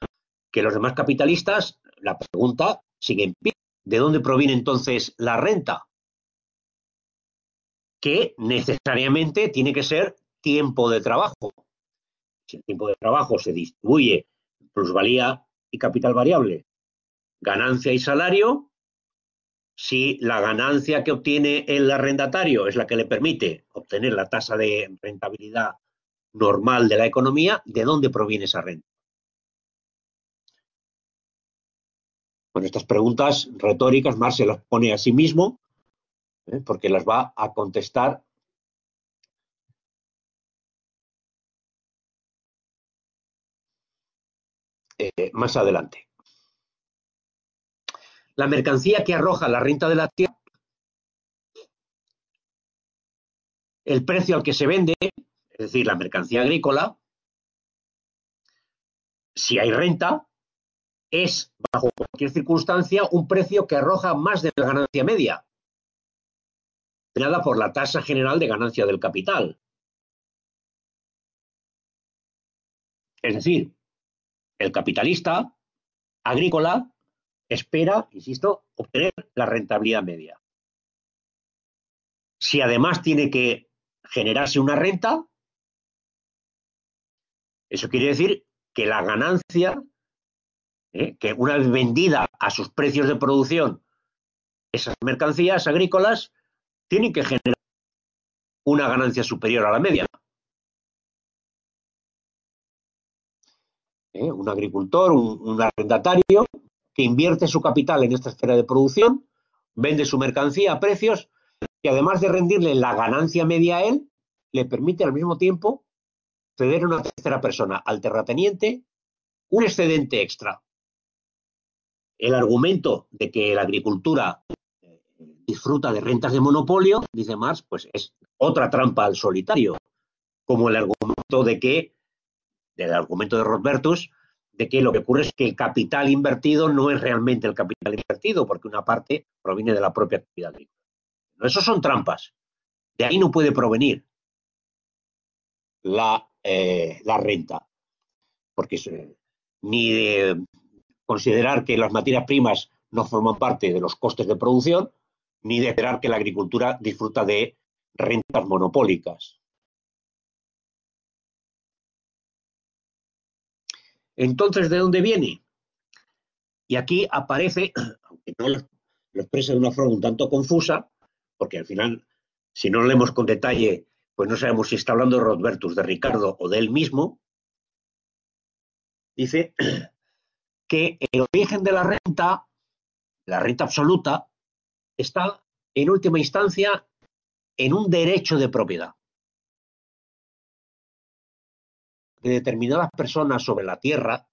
que los demás capitalistas, la pregunta sigue en pie. ¿De dónde proviene entonces la renta? Que necesariamente tiene que ser tiempo de trabajo el tiempo de trabajo se distribuye plusvalía y capital variable, ganancia y salario, si la ganancia que obtiene el arrendatario es la que le permite obtener la tasa de rentabilidad normal de la economía, ¿de dónde proviene esa renta? Con estas preguntas retóricas, Marx se las pone a sí mismo, ¿eh? porque las va a contestar Eh, más adelante. La mercancía que arroja la renta de la tierra, el precio al que se vende, es decir, la mercancía agrícola, si hay renta, es, bajo cualquier circunstancia, un precio que arroja más de la ganancia media, nada por la tasa general de ganancia del capital. Es decir, el capitalista agrícola espera, insisto, obtener la rentabilidad media. Si además tiene que generarse una renta, eso quiere decir que la ganancia, ¿eh? que una vez vendida a sus precios de producción, esas mercancías agrícolas tienen que generar una ganancia superior a la media. ¿Eh? un agricultor, un, arrendatario que invierte su capital en esta esfera de producción, vende su mercancía a precios que además de rendirle la ganancia media a él, le permite al mismo tiempo ceder a una tercera persona, al terrateniente, un excedente extra. El argumento de que la agricultura eh, disfruta de rentas de monopolio, dice Marx, pues es otra trampa al solitario, como el argumento de que, del argumento de Robertus, de que lo que ocurre es que el capital invertido no es realmente el capital invertido, porque una parte proviene de la propia actividad agrícola. Esos son trampas. De ahí no puede provenir la, eh, la renta, porque ni de considerar que las materias primas no forman parte de los costes de producción, ni de esperar que la agricultura disfruta de rentas monopólicas. Entonces, ¿de dónde viene? Y aquí aparece, aunque no lo, expresa de una forma un tanto confusa, porque al final, si no leemos con detalle, pues no sabemos si está hablando de Rodbertus, de Ricardo o de él mismo, dice que el origen de la renta, la renta absoluta, está en última instancia en un derecho de propiedad. De determinadas personas sobre la tierra,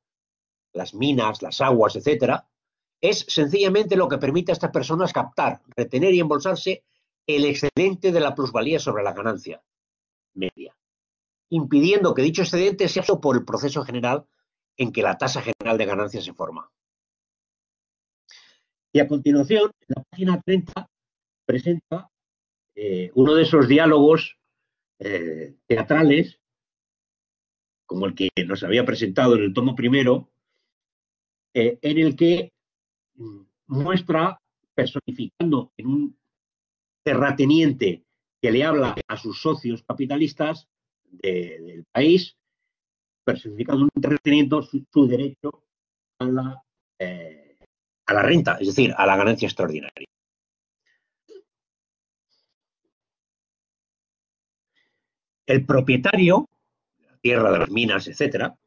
las minas, las aguas, etcétera, es sencillamente lo que permite a estas personas captar, retener y embolsarse el excedente de la plusvalía sobre la ganancia media, impidiendo que dicho excedente sea por el proceso general en que la tasa general de ganancias se forma. Y a continuación, la página 30 presenta eh, uno de esos diálogos eh, teatrales, como el que nos había presentado en el tomo primero, eh, en el que mm, muestra, personificando en un terrateniente que le habla a sus socios capitalistas del país, personificando un terrateniente su, derecho a la, a la renta, es decir, a la ganancia extraordinaria. El propietario, tierra, de las minas, etcétera,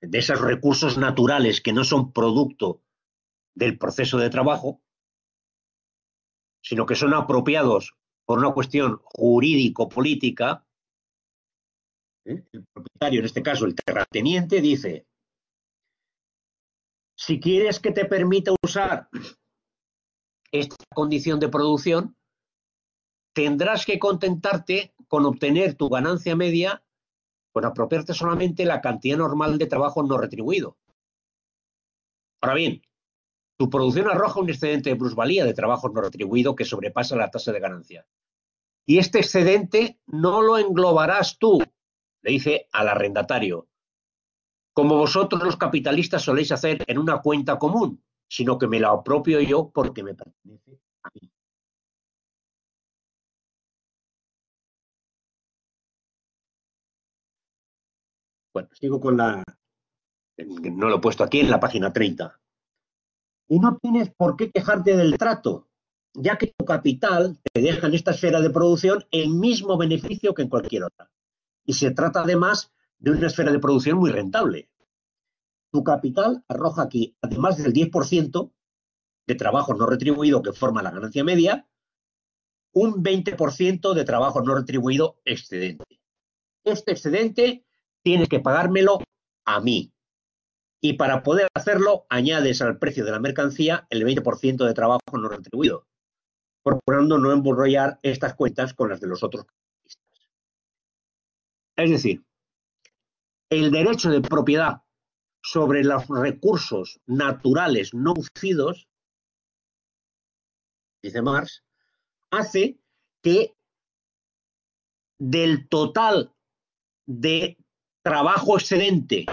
de esos recursos naturales que no son producto del proceso de trabajo, sino que son apropiados por una cuestión jurídico-política, ¿eh? el propietario, en este caso el terrateniente, dice, si quieres que te permita usar esta condición de producción, tendrás que contentarte con obtener tu ganancia media con apropiarte solamente la cantidad normal de trabajo no retribuido. Ahora bien, tu producción arroja un excedente de plusvalía de trabajo no retribuido que sobrepasa la tasa de ganancia. Y este excedente no lo englobarás tú, le dice al arrendatario, como vosotros los capitalistas soléis hacer en una cuenta común, sino que me la apropio yo porque me pertenece a mí. Bueno, sigo con la... No lo he puesto aquí en la página 30. Y no tienes por qué quejarte del trato, ya que tu capital te deja en esta esfera de producción el mismo beneficio que en cualquier otra. Y se trata además de una esfera de producción muy rentable. Tu capital arroja aquí, además del 10% de trabajo no retribuido que forma la ganancia media, un 20% de trabajo no retribuido excedente. Este excedente tienes que pagármelo a mí. Y para poder hacerlo, añades al precio de la mercancía el 20% de trabajo no retribuido, procurando no emborrollar estas cuentas con las de los otros capitalistas. Es decir, el derecho de propiedad sobre los recursos naturales no usados, dice Marx, hace que del total de trabajo excedente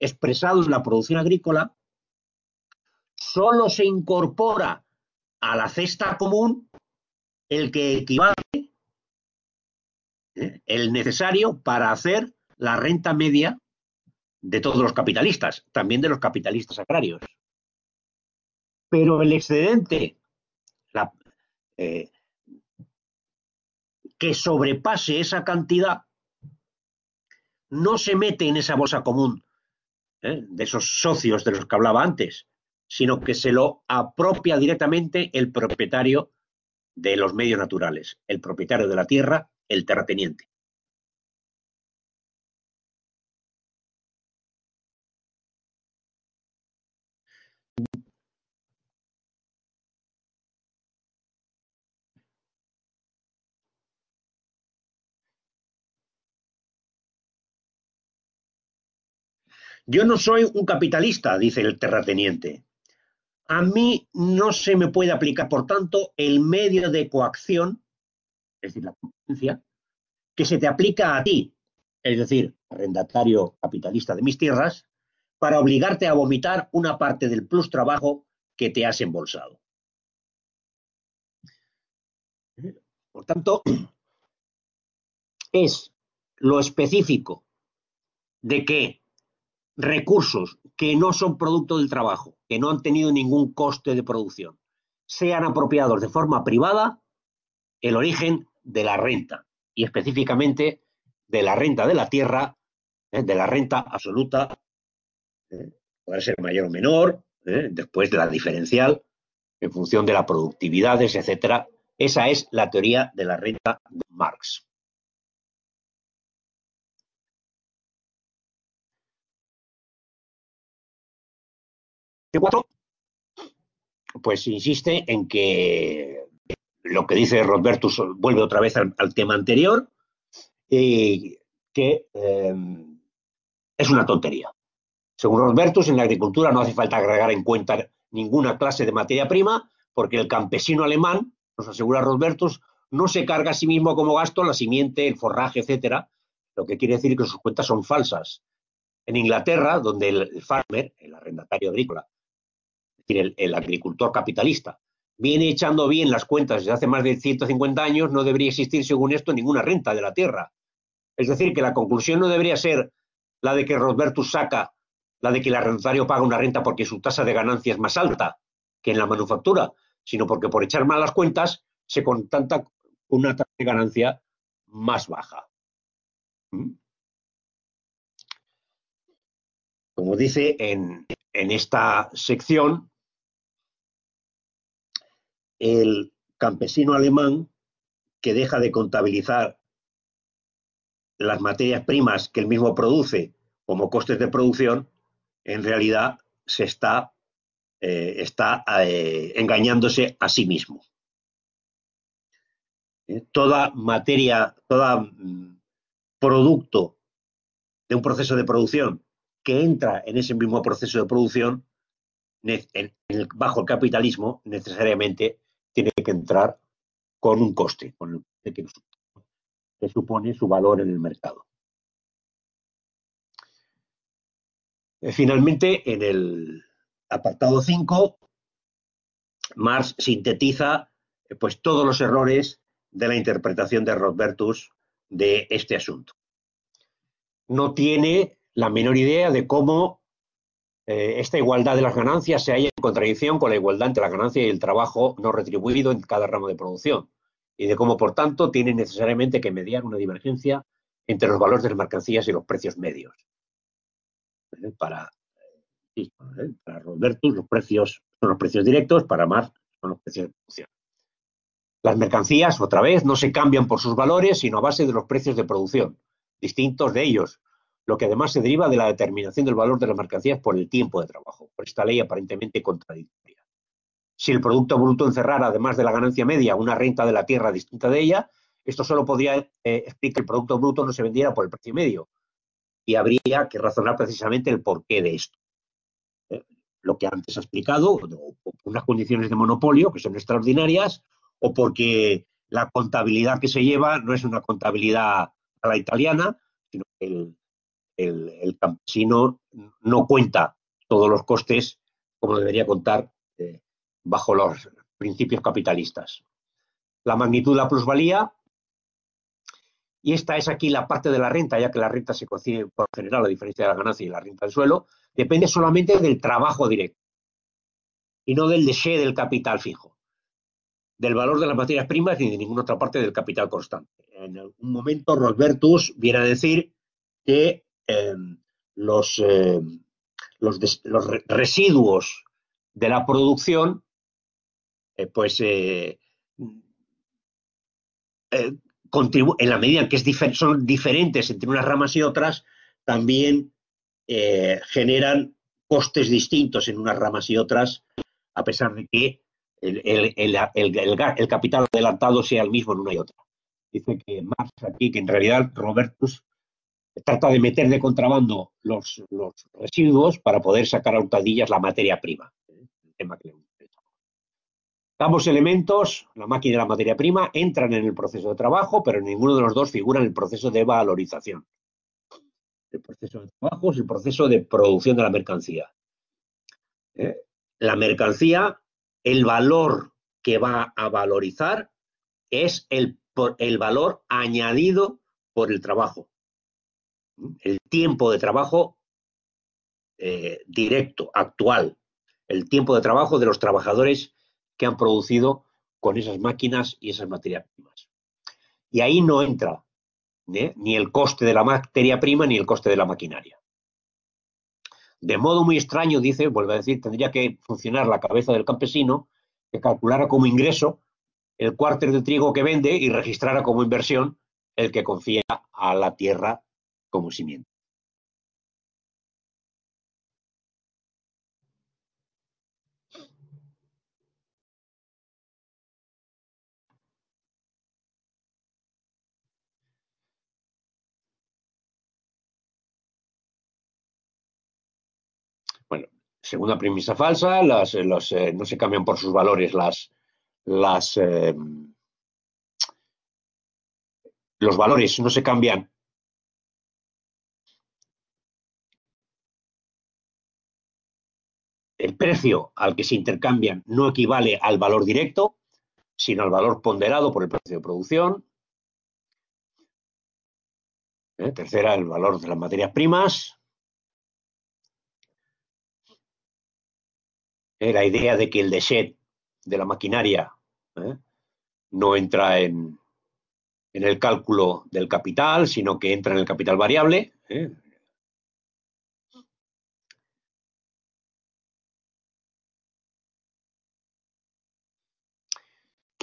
expresado en la producción agrícola, solo se incorpora a la cesta común el que equivale ¿eh? el necesario para hacer la renta media de todos los capitalistas, también de los capitalistas agrarios. Pero el excedente eh, que sobrepase esa cantidad no se mete en esa bolsa común ¿eh? de esos socios de los que hablaba antes, sino que se lo apropia directamente el propietario de los medios naturales, el propietario de la tierra, el terrateniente. Yo no soy un capitalista, dice el terrateniente. A mí no se me puede aplicar, por tanto, el medio de coacción, es decir, la competencia, que se te aplica a ti, es decir, arrendatario capitalista de mis tierras, para obligarte a vomitar una parte del plus trabajo que te has embolsado. Por tanto, es lo específico de que recursos que no son producto del trabajo, que no han tenido ningún coste de producción, sean apropiados de forma privada, el origen de la renta y específicamente de la renta de la tierra, ¿eh? de la renta absoluta, ¿eh? puede ser mayor o menor, ¿eh? después de la diferencial, en función de las productividades, etcétera. Esa es la teoría de la renta de Marx. Cuatro, pues insiste en que lo que dice Rodbertus vuelve otra vez al, tema anterior, y que em, es una tontería. Según Rodbertus, en la agricultura no hace falta agregar en cuenta ninguna clase de materia prima, porque el campesino alemán, nos asegura Rodbertus, no se carga a sí mismo como gasto la simiente, el forraje, etcétera, lo que quiere decir que sus cuentas son falsas. En Inglaterra, donde el farmer, el arrendatario agrícola, decir, el, agricultor capitalista, viene echando bien las cuentas desde hace más de 150 años, no debería existir, según esto, ninguna renta de la tierra. Es decir, que la conclusión no debería ser la de que Robertus saca, la de que el arrendatario paga una renta porque su tasa de ganancia es más alta que en la manufactura, sino porque por echar mal las cuentas se contanta una tasa de ganancia más baja. ¿Mm? Como dice en, en esta sección, el campesino alemán que deja de contabilizar las materias primas que él mismo produce como costes de producción, en realidad se está, eh, está eh, engañándose a sí mismo. Eh, toda materia, todo mm, producto de un proceso de producción que entra en ese mismo proceso de producción, bajo el capitalismo, necesariamente tiene que entrar con un coste, con el que, supone su valor en el mercado. Eh, finalmente, en el apartado 5, Marx sintetiza eh, pues, todos los errores de la interpretación de Robertus de este asunto. No tiene la menor idea de cómo eh, esta igualdad de las ganancias se halla en contradicción con la igualdad entre la ganancia y el trabajo no retribuido en cada ramo de producción, y de cómo, por tanto, tiene necesariamente que mediar una divergencia entre los valores de las mercancías y los precios medios. Eh, para, eh, para Robertus, los precios son los precios directos, para Marx son los precios de producción. Las mercancías, otra vez, no se cambian por sus valores, sino a base de los precios de producción, distintos de ellos, lo que además se deriva de la determinación del valor de las mercancías por el tiempo de trabajo, por esta ley aparentemente contradictoria. Si el Producto Bruto encerrara, además de la ganancia media, una renta de la tierra distinta de ella, esto solo podría eh, explicar que el Producto Bruto no se vendiera por el precio medio. Y habría que razonar precisamente el porqué de esto. Eh, lo que antes ha explicado, unas condiciones de monopolio que son extraordinarias, o porque la contabilidad que se lleva no es una contabilidad a la italiana, sino que el, el, campesino no cuenta todos los costes como debería contar eh, bajo los principios capitalistas. La magnitud de la plusvalía, y esta es aquí la parte de la renta, ya que la renta se consigue por general la diferencia de la ganancia y la renta del suelo, depende solamente del trabajo directo y no del deseo del capital fijo, del valor de las materias primas ni de ninguna otra parte del capital constante. En algún momento Rosbertus viene a decir que Em, los, em, los, residuos de la producción, eh, pues eh, eh, en la medida que es son diferentes entre unas ramas y otras, también generan costes distintos en unas ramas y otras, a pesar de que el, el, capital adelantado sea el mismo en una y otra. Dice que más aquí que en realidad Robertus trata de meter de contrabando los, residuos para poder sacar a hurtadillas la materia prima. Ambos elementos, la máquina y la materia prima, entran en el proceso de trabajo, pero ninguno de los dos figura en el proceso de valorización. El proceso de trabajo es el proceso de producción de la mercancía. ¿Eh? La mercancía, el valor que va a valorizar es el, el valor añadido por el trabajo el tiempo de trabajo eh, directo, actual, el tiempo de trabajo de los trabajadores que han producido con esas máquinas y esas materias primas. Y ahí no entra ¿eh? ni el coste de la materia prima ni el coste de la maquinaria. De modo muy extraño, dice, vuelve a decir, tendría que funcionar la cabeza del campesino que calculara como ingreso el cuarter de trigo que vende y registrara como inversión el que confía a la tierra Bueno, segunda premisa falsa, las, los, eh, no se cambian por sus valores las, las, eh, los valores no se cambian el precio al que se intercambian no equivale al valor directo, sino al valor ponderado por el precio de producción. ¿Eh? Tercera, el valor de las materias primas. ¿Eh? La idea de que el deset de la maquinaria ¿eh? no entra en, en, el cálculo del capital, sino que entra en el capital variable.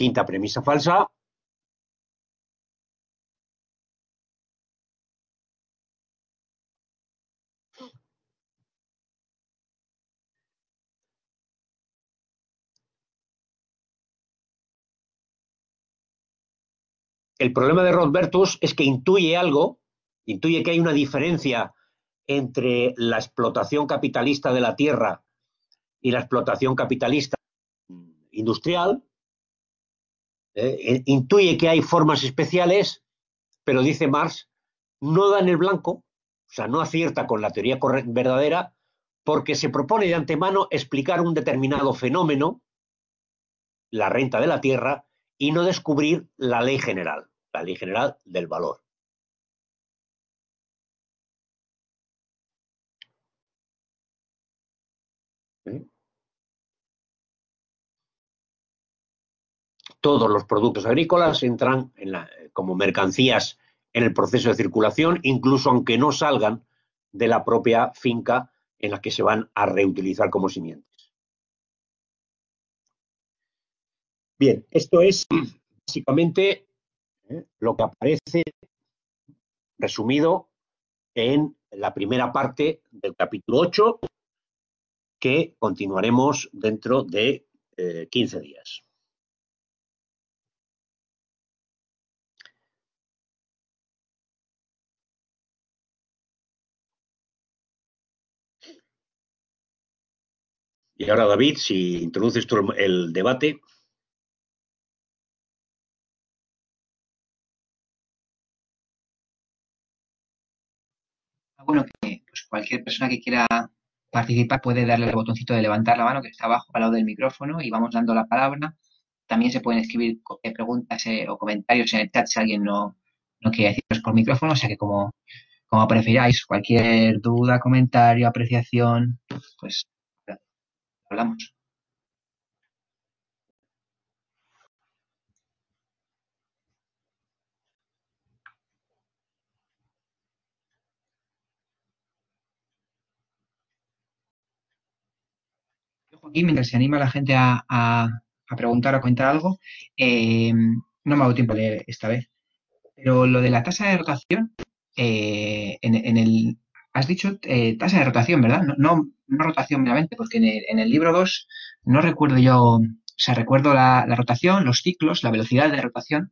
Quinta premisa falsa. El problema de Rodbertus es que intuye algo, intuye que hay una diferencia entre la explotación capitalista de la tierra y la explotación capitalista industrial, eh, intuye que hay formas especiales, pero dice Marx, no da en el blanco, o sea, no acierta con la teoría verdadera, porque se propone de antemano explicar un determinado fenómeno, la renta de la tierra, y no descubrir la ley general, la ley general del valor. Todos los productos agrícolas entran como mercancías en el proceso de circulación, incluso aunque no salgan de la propia finca en la que se van a reutilizar como simientes. Bien, esto es básicamente ¿eh? lo que aparece resumido en la primera parte del capítulo 8, que continuaremos dentro de 15 eh, días. Y ahora, David, si introduces tú el debate. Ah, bueno, que pues cualquier persona que quiera participar puede darle el botoncito de levantar la mano que está abajo al lado del micrófono y vamos dando la palabra. También se pueden escribir eh, preguntas eh, o comentarios en el chat si alguien no, no quiere decirlos por micrófono, o sea que como, como prefiráis, cualquier duda, comentario, apreciación, pues hablamos. Aquí, mientras se anima la gente a, preguntar o comentar algo, eh, no me hago tiempo de leer esta vez. Pero lo de la tasa de rotación, eh, en, el, has dicho eh, tasa de rotación, ¿verdad? No, no, rotación meramente, porque en el, libro 2 no recuerdo yo, o sea, recuerdo la, rotación, los ciclos, la velocidad de rotación,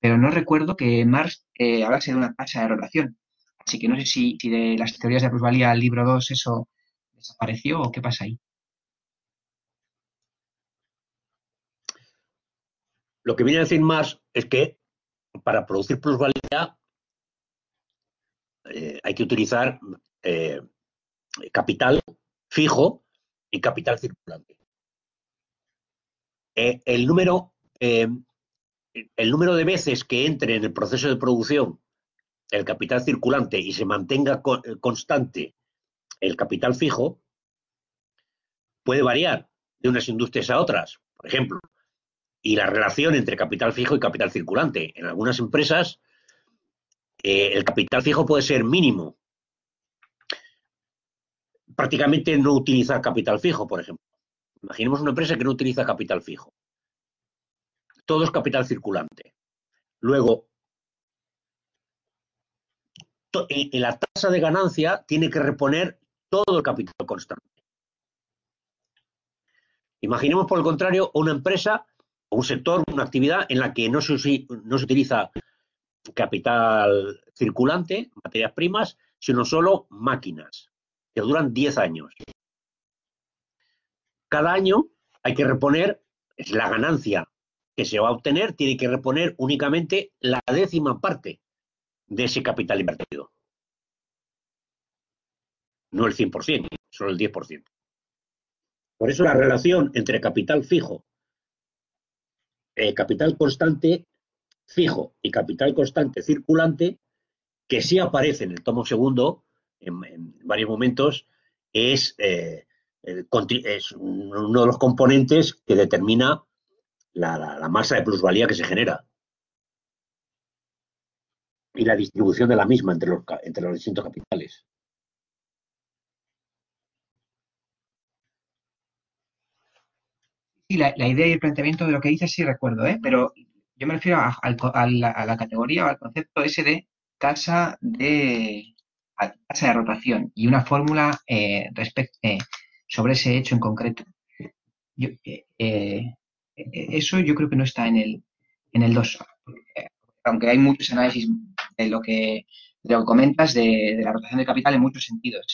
pero no recuerdo que Marx eh, hablase de una tasa de rotación. Así que no sé si, de las teorías de plusvalía al libro 2 eso desapareció o qué pasa ahí. Lo que viene a decir más es que para producir plusvalía eh, hay que utilizar eh, capital fijo y capital circulante. Eh, el, número, el número de veces que entre en el proceso de producción el capital circulante y se mantenga constante el capital fijo, puede variar de unas industrias a otras. Por ejemplo, y la relación entre capital fijo y capital circulante. En algunas empresas eh, el capital fijo puede ser mínimo. Prácticamente no utiliza capital fijo, por ejemplo. Imaginemos una empresa que no utiliza capital fijo. Todo es capital circulante. Luego, en la tasa de ganancia tiene que reponer todo el capital constante. Imaginemos, por el contrario, una empresa un sector, una actividad en la que no se, no se utiliza capital circulante, materias primas, sino solo máquinas, que duran 10 años. Cada año hay que reponer, es la ganancia que se va a obtener, tiene que reponer únicamente la décima parte de ese capital invertido. No el 100%, solo el 10%. Por eso la relación entre capital fijo, eh, capital constante fijo y capital constante circulante, que sí aparece en el tomo segundo en, varios momentos, es, eh, es, uno de los componentes que determina la, masa de plusvalía que se genera y la distribución de la misma entre los, entre los distintos capitales. Sí, la, idea y el planteamiento de lo que dices sí recuerdo, ¿eh? pero yo me refiero a, la, categoría o al concepto ese de tasa de, tasa de rotación y una fórmula eh, eh, sobre ese hecho en concreto. Eh, eso yo creo que no está en el, en el 2, aunque hay muchos análisis de lo que, lo comentas de, la rotación de capital en muchos sentidos.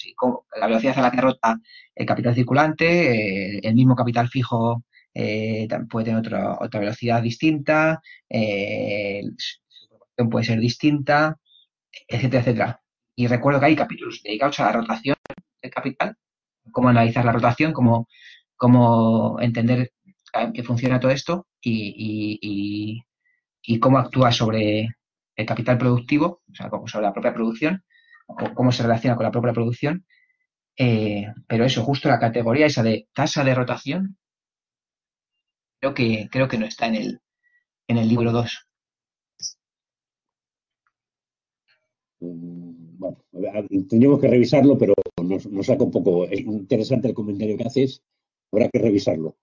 la velocidad a la que rota el capital circulante, el mismo capital fijo eh, puede tener otra, otra velocidad distinta, eh, su proporción puede ser distinta, etcétera, etcétera. Y recuerdo que hay capítulos dedicados a la rotación del capital, cómo analizar la rotación, cómo, cómo entender que funciona todo esto y, cómo actúa sobre el capital productivo, o sea, sobre la propia producción, o cómo se relaciona con la propia producción. Eh, pero eso, justo la categoría esa de tasa de rotación, Creo que, creo que no está en el, en el libro 2. Mm, bueno, tendríamos que revisarlo, pero nos, saca un poco. Es interesante el comentario que haces, habrá que revisarlo.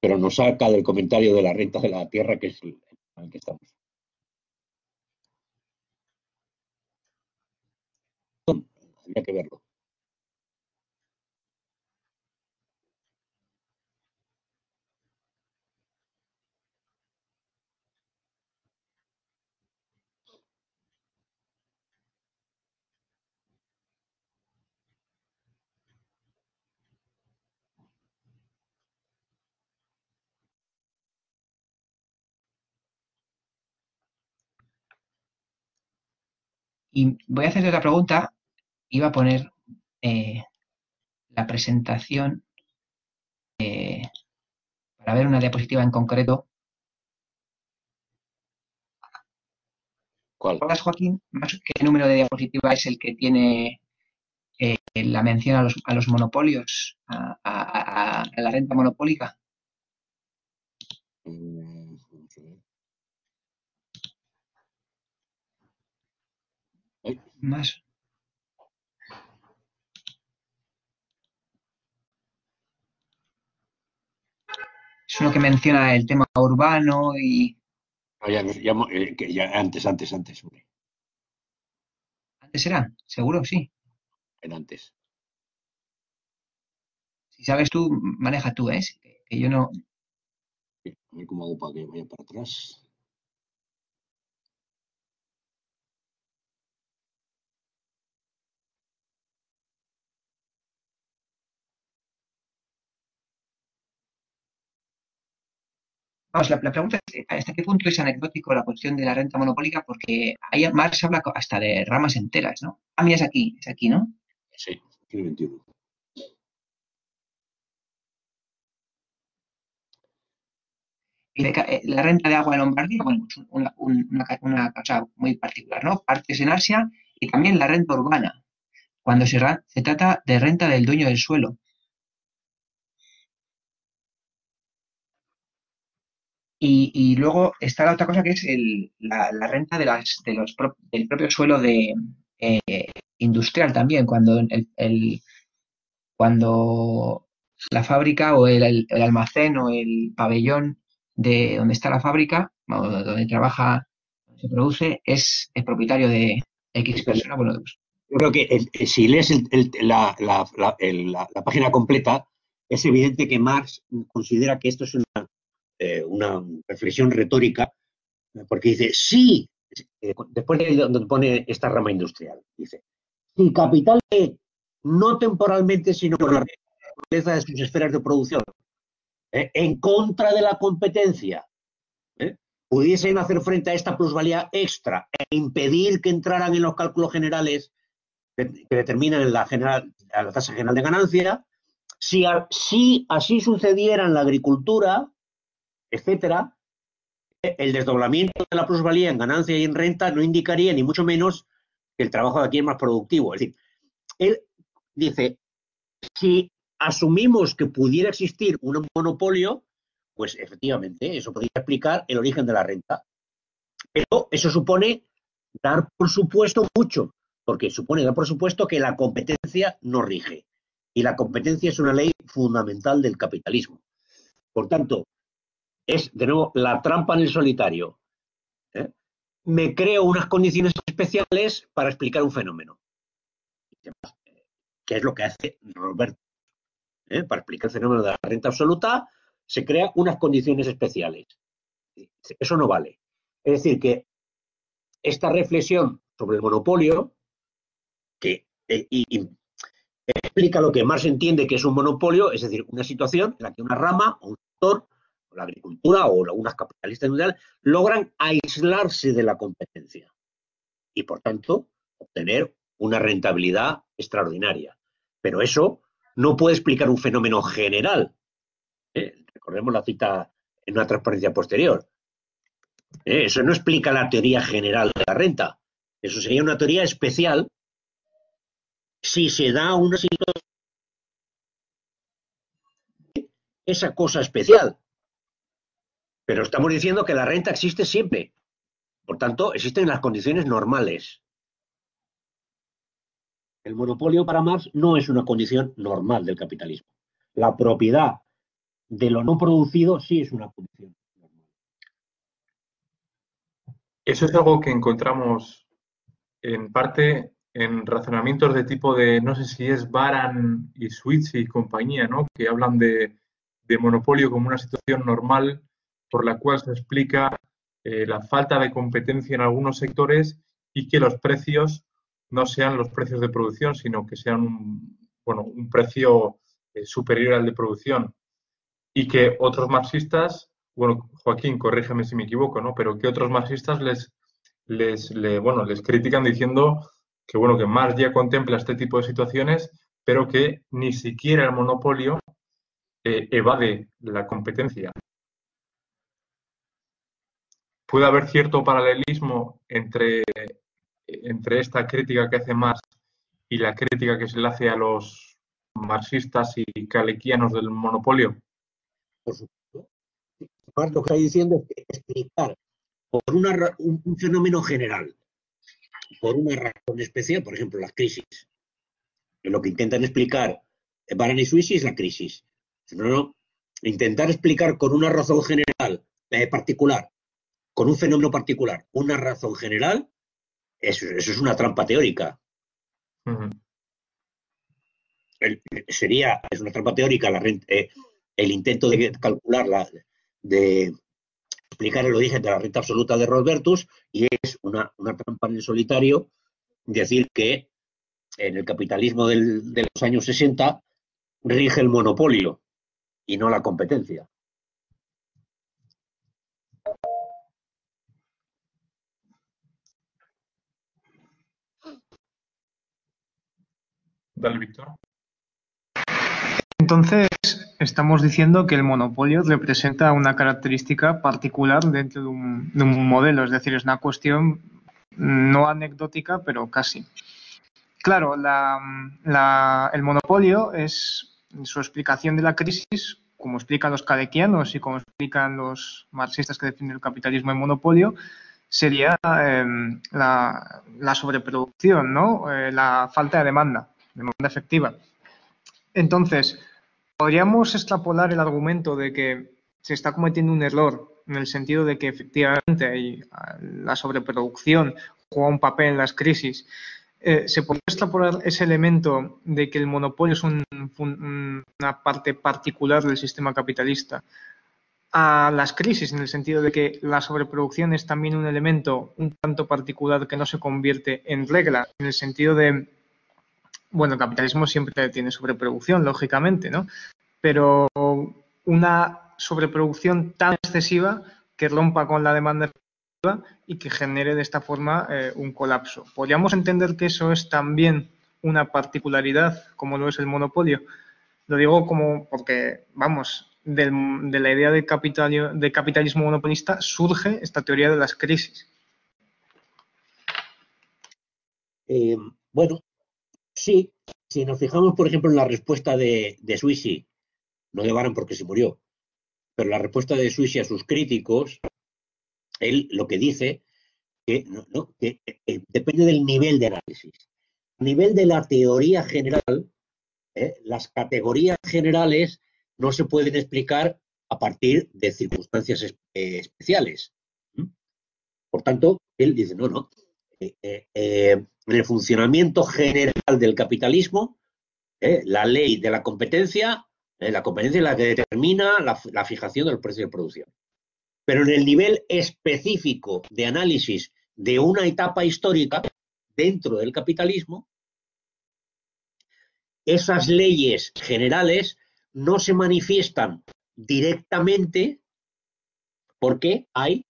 Pero nos saca del comentario de la renta de la tierra, que es el que estamos. Habría que verlo. Y voy a hacerte otra pregunta. Iba a poner eh, la presentación eh, para ver una diapositiva en concreto. ¿Cuál? ¿Recuerdas, Joaquín, qué número de diapositiva es el que tiene eh, la mención a los, a los monopolios, a, la renta monopólica? Mm, más. Es uno que menciona el tema urbano y... ya, eh, ya, antes, antes, antes. ¿Antes era? ¿Seguro? Sí. En antes. Si sabes tú, maneja tú, ¿eh? Que yo no... A ver cómo hago para que vaya para atrás. Vamos, la, pregunta es hasta qué punto es anecdótico la cuestión de la renta monopólica, porque ahí Marx habla hasta de ramas enteras, ¿no? Ah, mira, es aquí, es aquí, ¿no? Sí, aquí 21. Eh, la renta de agua en Lombardía, bueno, pues una, una, cosa muy particular, ¿no? Partes en Asia y también la renta urbana, cuando se, se trata de renta del dueño del suelo. Y, luego está la otra cosa que es la, renta de las, de los del propio suelo de, eh, industrial también, cuando, el, cuando la fábrica o el, almacén o el pabellón de donde está la fábrica, donde trabaja, se produce, es, el propietario de X persona. Bueno, pues yo creo que si lees la, la, la, página completa, es evidente que Marx considera que esto es una eh, una reflexión retórica, porque dice, sí, eh, después de donde pone esta rama industrial, dice, si capital no temporalmente, sino por la naturaleza de sus esferas de producción, eh, en contra de la competencia, pudiesen hacer frente a esta plusvalía extra e impedir que entraran en los cálculos generales que, determinan la, general, la tasa general de ganancia, si, si así sucediera en la agricultura, etcétera, el desdoblamiento de la plusvalía en ganancia y en renta no indicaría ni mucho menos que el trabajo de aquí es más productivo. Es decir, él dice, si asumimos que pudiera existir un monopolio, pues efectivamente eso podría explicar el origen de la renta. Pero eso supone dar por supuesto mucho, porque supone dar por supuesto que la competencia no rige. Y la competencia es una ley fundamental del capitalismo. Por tanto, es, de nuevo, la trampa en el solitario. ¿eh? Me creo unas condiciones especiales para explicar un fenómeno. ¿Qué es lo que hace Roberto? ¿Eh? Para explicar el fenómeno de la renta absoluta, se crea unas condiciones especiales. Eso no vale. Es decir, que esta reflexión sobre el monopolio, que eh, explica lo que Marx entiende que es un monopolio, es decir, una situación en la que una rama o un sector la agricultura o algunas capitalistas mundiales, logran aislarse de la competencia y, por tanto, obtener una rentabilidad extraordinaria. Pero eso no puede explicar un fenómeno general. ¿eh? Recordemos la cita en una transparencia posterior. ¿eh? Eso no explica la teoría general de la renta. Eso sería una teoría especial si se da una situación esa cosa especial. Pero estamos diciendo que la renta existe siempre. Por tanto, existen las condiciones normales. El monopolio para Marx no es una condición normal del capitalismo. La propiedad de lo no producido sí es una condición normal. Eso es algo que encontramos en parte en razonamientos de tipo de, no sé si es Baran y Switch y compañía, ¿no? que hablan de, de monopolio como una situación normal por la cual se explica eh, la falta de competencia en algunos sectores y que los precios no sean los precios de producción, sino que sean un, bueno, un precio eh, superior al de producción. Y que otros marxistas, bueno, Joaquín, corrígeme si me equivoco, ¿no? Pero que otros marxistas les, les, bueno, les critican diciendo que, bueno, que Marx ya contempla este tipo de situaciones, pero que ni siquiera el monopolio eh, evade la competencia puede haber cierto paralelismo entre, entre esta crítica que hace Marx y la crítica que se le hace a los marxistas y calequianos del monopolio? Por supuesto. Marx lo que está diciendo es explicar por un, fenómeno general, por una razón especial, por ejemplo, las crisis. Lo que intentan explicar Baran y Suisi es la crisis. No, intentar explicar con una razón general eh, particular con un fenómeno particular una razón general, eso, es una trampa teórica. sería, es una trampa teórica la, eh, el intento de calcular, de explicar el origen de la renta absoluta de Robertus y es una, trampa en el solitario decir que en el capitalismo de los años 60 rige el monopolio y no la competencia. Dale, Víctor. Entonces, estamos diciendo que el monopolio representa una característica particular dentro de un, modelo, es decir, es una cuestión no anecdótica, pero casi. Claro, el monopolio es su explicación de la crisis, como explican los cadequianos y como explican los marxistas que definen el capitalismo en monopolio, sería em, la, sobreproducción, ¿no? Eh, la falta de demanda, demanda efectiva. Entonces, podríamos extrapolar el argumento de que se está cometiendo un error en el sentido de que efectivamente la sobreproducción juega un papel en las crisis. Eh, ¿Se puede extrapolar ese elemento de que el monopolio es una parte particular del sistema capitalista a las crisis, en el sentido de que la sobreproducción es también un elemento un tanto particular que no se convierte en regla, en el sentido de, bueno, el capitalismo siempre tiene sobreproducción, lógicamente, ¿no? Pero una sobreproducción tan excesiva que rompa con la demanda y que genere de esta forma eh, un colapso. ¿Podríamos entender que eso es también una particularidad como lo es el monopolio? Lo digo como porque, vamos, de la idea de, de capitalismo monopolista surge esta teoría de las crisis. Eh, bueno, sí, si nos fijamos, por ejemplo, en la respuesta de, de Suisi, no de Baran porque se murió, pero la respuesta de Suisi a sus críticos, él lo que dice que, que eh, depende del nivel de análisis. A nivel de la teoría general, eh, las categorías generales no se pueden explicar a partir de circunstancias eh, especiales. Por tanto, él dice, no, no, eh, eh, en el funcionamiento general del capitalismo, la ley de la competencia, la competencia es la que determina la, la fijación del precio de producción. Pero en el nivel específico de análisis de una etapa histórica dentro del capitalismo, esas leyes generales no se manifiestan directamente porque hay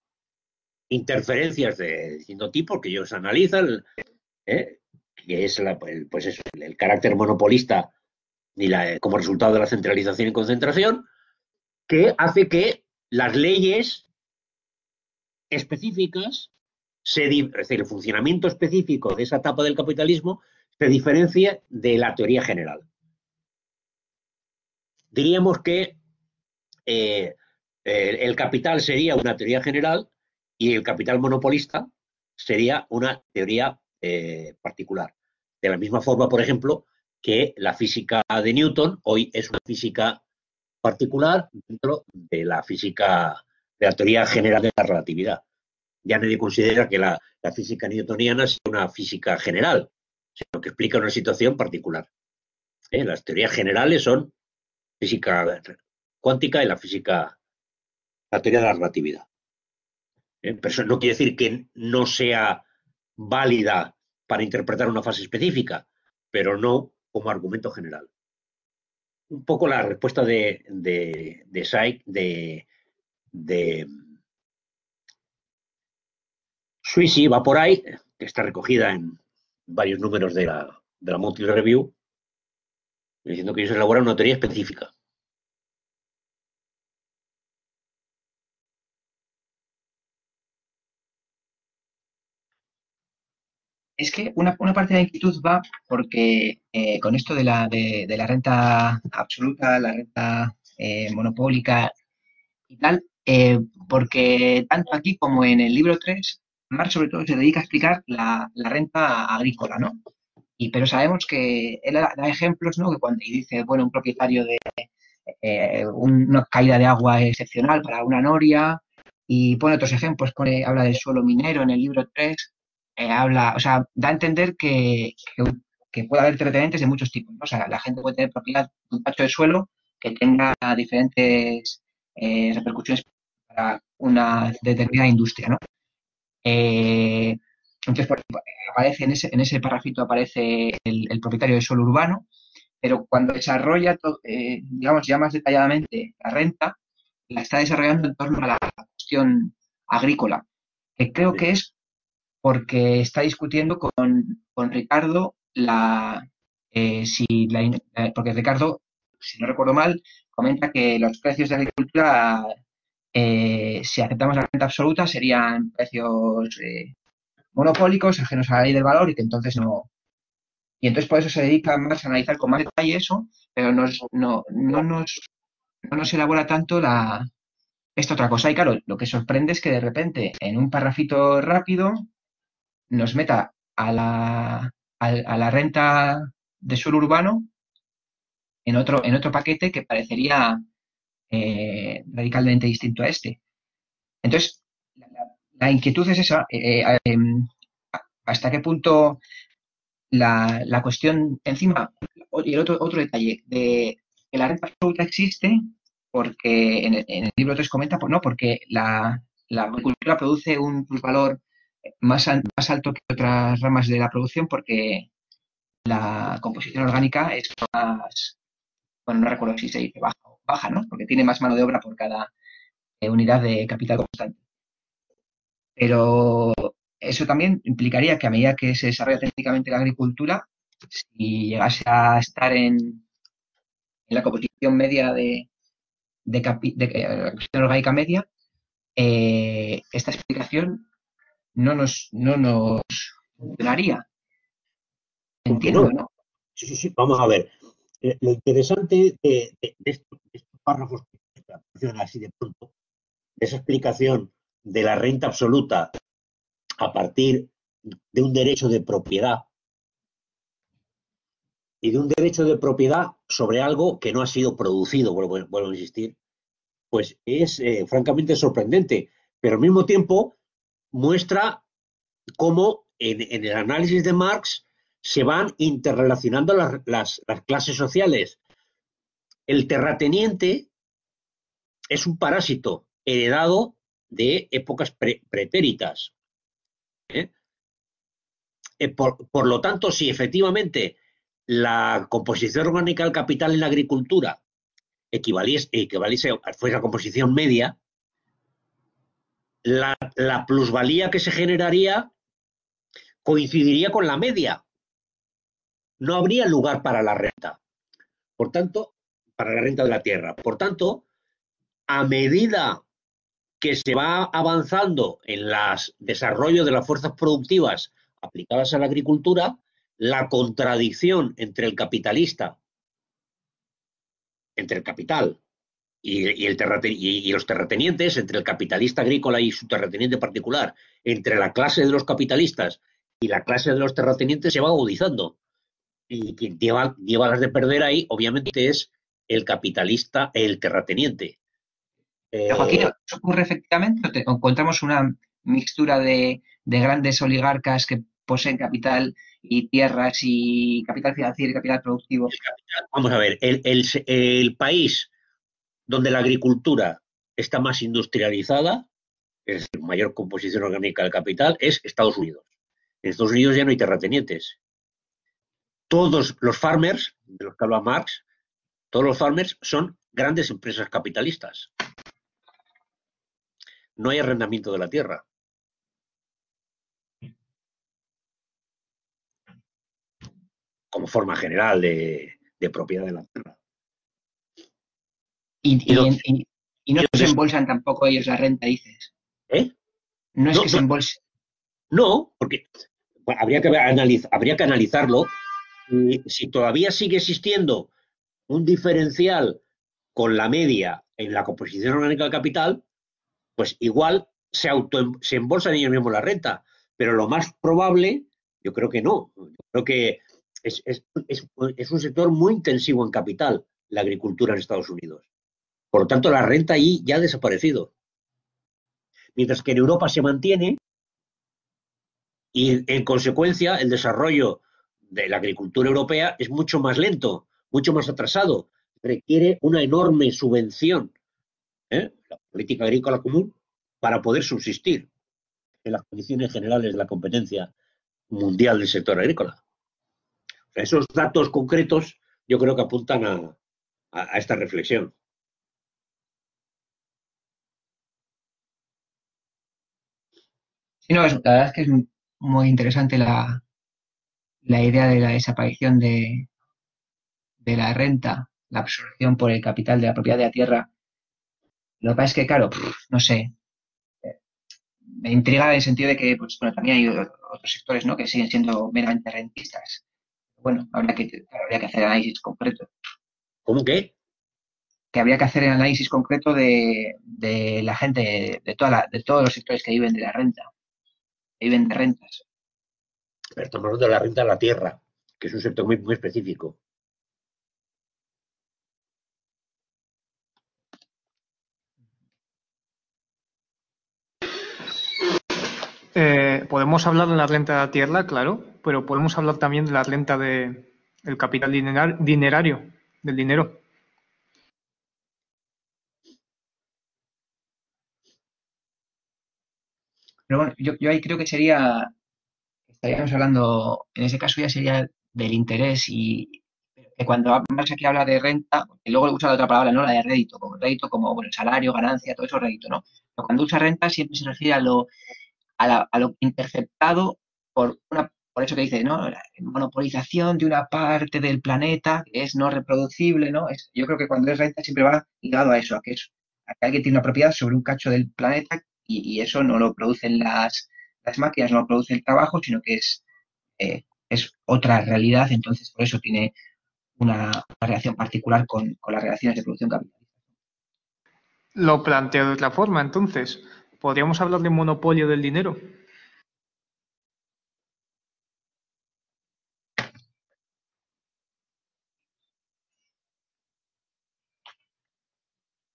interferencias de distinto tipo que ellos analizan, ¿eh? que es el, pues el carácter monopolista y la, como resultado de la centralización y concentración, que hace que las leyes específicas, se, es decir, el funcionamiento específico de esa etapa del capitalismo se diferencie de la teoría general diríamos que eh, el capital sería una teoría general y el capital monopolista sería una teoría eh, particular. De la misma forma, por ejemplo, que la física de Newton hoy es una física particular dentro de la física, de la teoría general de la relatividad. Ya nadie considera que la, física newtoniana sea una física general, sino que explica una situación particular. ¿Eh? Las teorías generales son física cuántica y la física, la teoría de la relatividad. ¿Eh? No quiere decir que no sea válida para interpretar una fase específica, pero no como argumento general. Un poco la respuesta de, de, de de, de va por ahí, que está recogida en varios números de la, de la Monthly Review, diciendo que ellos elaboran una teoría específica. Es que una, parte de la inquietud va porque eh, con esto de la, de, la renta absoluta, la renta eh, monopólica y tal, eh, porque tanto aquí como en el libro 3, Marx sobre todo se dedica a explicar la, la renta agrícola, ¿no? Y, pero sabemos que él da ejemplos, ¿no? Que cuando dice, bueno, un propietario de una caída de agua excepcional para una noria, y pone otros ejemplos, pone, habla del suelo minero en el libro 3, eh, habla, o sea, da a entender que, que, puede haber terratenientes de muchos tipos, O sea, la gente puede tener propiedad de un pacho de suelo que tenga diferentes eh, repercusiones para una determinada industria, ¿no? Entonces, aparece en ese, en ese parrafito aparece el, propietario de suelo urbano, pero cuando desarrolla, eh, digamos, ya más detalladamente la renta, la está desarrollando en torno a la cuestión agrícola, que creo que es porque está discutiendo con, Ricardo la, eh, si porque Ricardo, si no recuerdo mal, comenta que los precios de agricultura, eh, si aceptamos la renta absoluta, serían precios eh, monopólicos, ajenos a la ley del valor y que entonces no. Y entonces por eso se dedica más a analizar con más detalle eso, pero no, no, nos, no nos elabora tanto la, esta otra cosa. Y claro, lo que sorprende es que de repente en un parrafito rápido nos meta a la, a, la renta de suelo urbano en otro, en otro paquete que parecería eh, radicalmente distinto a este. Entonces, la, inquietud es esa, eh, eh, em, hasta qué punto la, la, cuestión encima, y el otro, otro detalle, de que la renta absoluta existe porque en el, libro 3 comenta, pues no, porque la, la agricultura produce un valor más, alto que otras ramas de la producción porque la composición orgánica es más, bueno, no recuerdo si se dice baja o baja, ¿no? Porque tiene más mano de obra por cada eh, unidad de capital constante. Pero eso también implicaría que a medida que se desarrolla técnicamente la agricultura, si llegase a estar en, en la composición media de, de, de, de la composición orgánica media, eh, esta explicación no nos, no nos funcionaría. Entiendo, no? Sí, sí, sí, vamos a ver. Eh, lo interesante de, estos, párrafos que así de pronto, de esa explicación de la renta absoluta a partir de un derecho de propiedad y de un derecho de propiedad sobre algo que no ha sido producido, vuelvo, a insistir, pues es eh, francamente sorprendente, pero al mismo tiempo muestra cómo en, el análisis de Marx se van interrelacionando las, clases sociales. El terrateniente es un parásito heredado de épocas pretéritas. ¿eh? Eh, por, lo tanto, si efectivamente la composición orgánica del capital en la agricultura equivaliese, equivaliese fuese la composición media, la, plusvalía que se generaría coincidiría con la media. No habría lugar para la renta. Por tanto, para la renta de la tierra. Por tanto, a medida que se va avanzando en el desarrollo de las fuerzas productivas aplicadas a la agricultura, la contradicción entre el capitalista, entre el capital y, el y, los terratenientes, entre el capitalista agrícola y su terrateniente particular, entre la clase de los capitalistas y la clase de los terratenientes se va agudizando. Y quien lleva, lleva las de perder ahí, obviamente, es el capitalista, el terrateniente. Eh, Joaquín, ¿eso ocurre efectivamente? ¿Encontramos una mixtura de, grandes oligarcas que poseen capital y tierras y capital financiero y capital productivo? vamos a ver, el, el país donde la agricultura está más industrializada, es mayor composición orgánica del capital, es Estados Unidos. En Estados Unidos ya no hay terratenientes. Todos los farmers, de los que habla Marx, todos los farmers son grandes empresas capitalistas. No hay arrendamiento de la tierra. Como forma general de propiedad de la tierra. Y, no se embolsan tampoco ellos la renta, dices. ¿Eh? No es que se embolsen. No, porque habría, que habría que analizarlo. Si todavía sigue existiendo un diferencial con la media en la composición orgánica del capital, pues igual se, auto, se embolsan ellos mismos la renta. Pero lo más probable, yo creo que no. Yo creo que es, es un sector muy intensivo en capital, la agricultura en Estados Unidos. Por lo tanto, la renta ahí ya ha desaparecido. Mientras que en Europa se mantiene y en consecuencia el desarrollo de la agricultura europea es mucho más lento, mucho más atrasado. Requiere una enorme subvención, ¿eh? la política agrícola común, para poder subsistir en las condiciones generales de la competencia mundial del sector agrícola. esos datos concretos yo creo que apuntan a esta reflexión. Sí, no, la verdad es que es muy interesante la, idea de la desaparición de, de la renta, la absorción por el capital de la propiedad de la tierra. Lo que pasa es que, claro, no sé, me intriga en el sentido de que, pues, bueno, también hay otros sectores, ¿no? Que siguen siendo meramente rentistas. Bueno, habría que, habría que hacer análisis concreto. ¿Cómo que? Que habría que hacer el análisis concreto de, la gente, de, toda de todos los sectores que viven de la renta, viven de rentas. Pero estamos hablando de la renta de la tierra, que es un sector muy, muy específico. Eh, podemos hablar de la renta de la tierra, claro, pero podemos hablar también de la renta de, del capital dinerario, del dinero. Pero bueno, yo, yo ahí creo que sería, estaríamos hablando, en ese caso ya sería del interés y que cuando más aquí habla de renta, y luego usa la otra palabra, ¿no? La de rédito, como rédito, como bueno, salario, ganancia, todo eso rédito, ¿no? Pero cuando usa renta siempre se refiere a lo a, lo interceptado por una por eso que dice, ¿no? La monopolización de una parte del planeta que es no reproducible, ¿no? Es, yo creo que cuando es renta siempre va ligado a eso, a que, es, a que alguien tiene una propiedad sobre un cacho del planeta y, eso no lo producen las, las máquinas, no lo produce el trabajo, sino que es, eh, es otra realidad, entonces por eso tiene una, relación particular con, con las relaciones de producción capitalista. Lo planteo de otra forma, entonces. ¿Podríamos hablar de monopolio del dinero?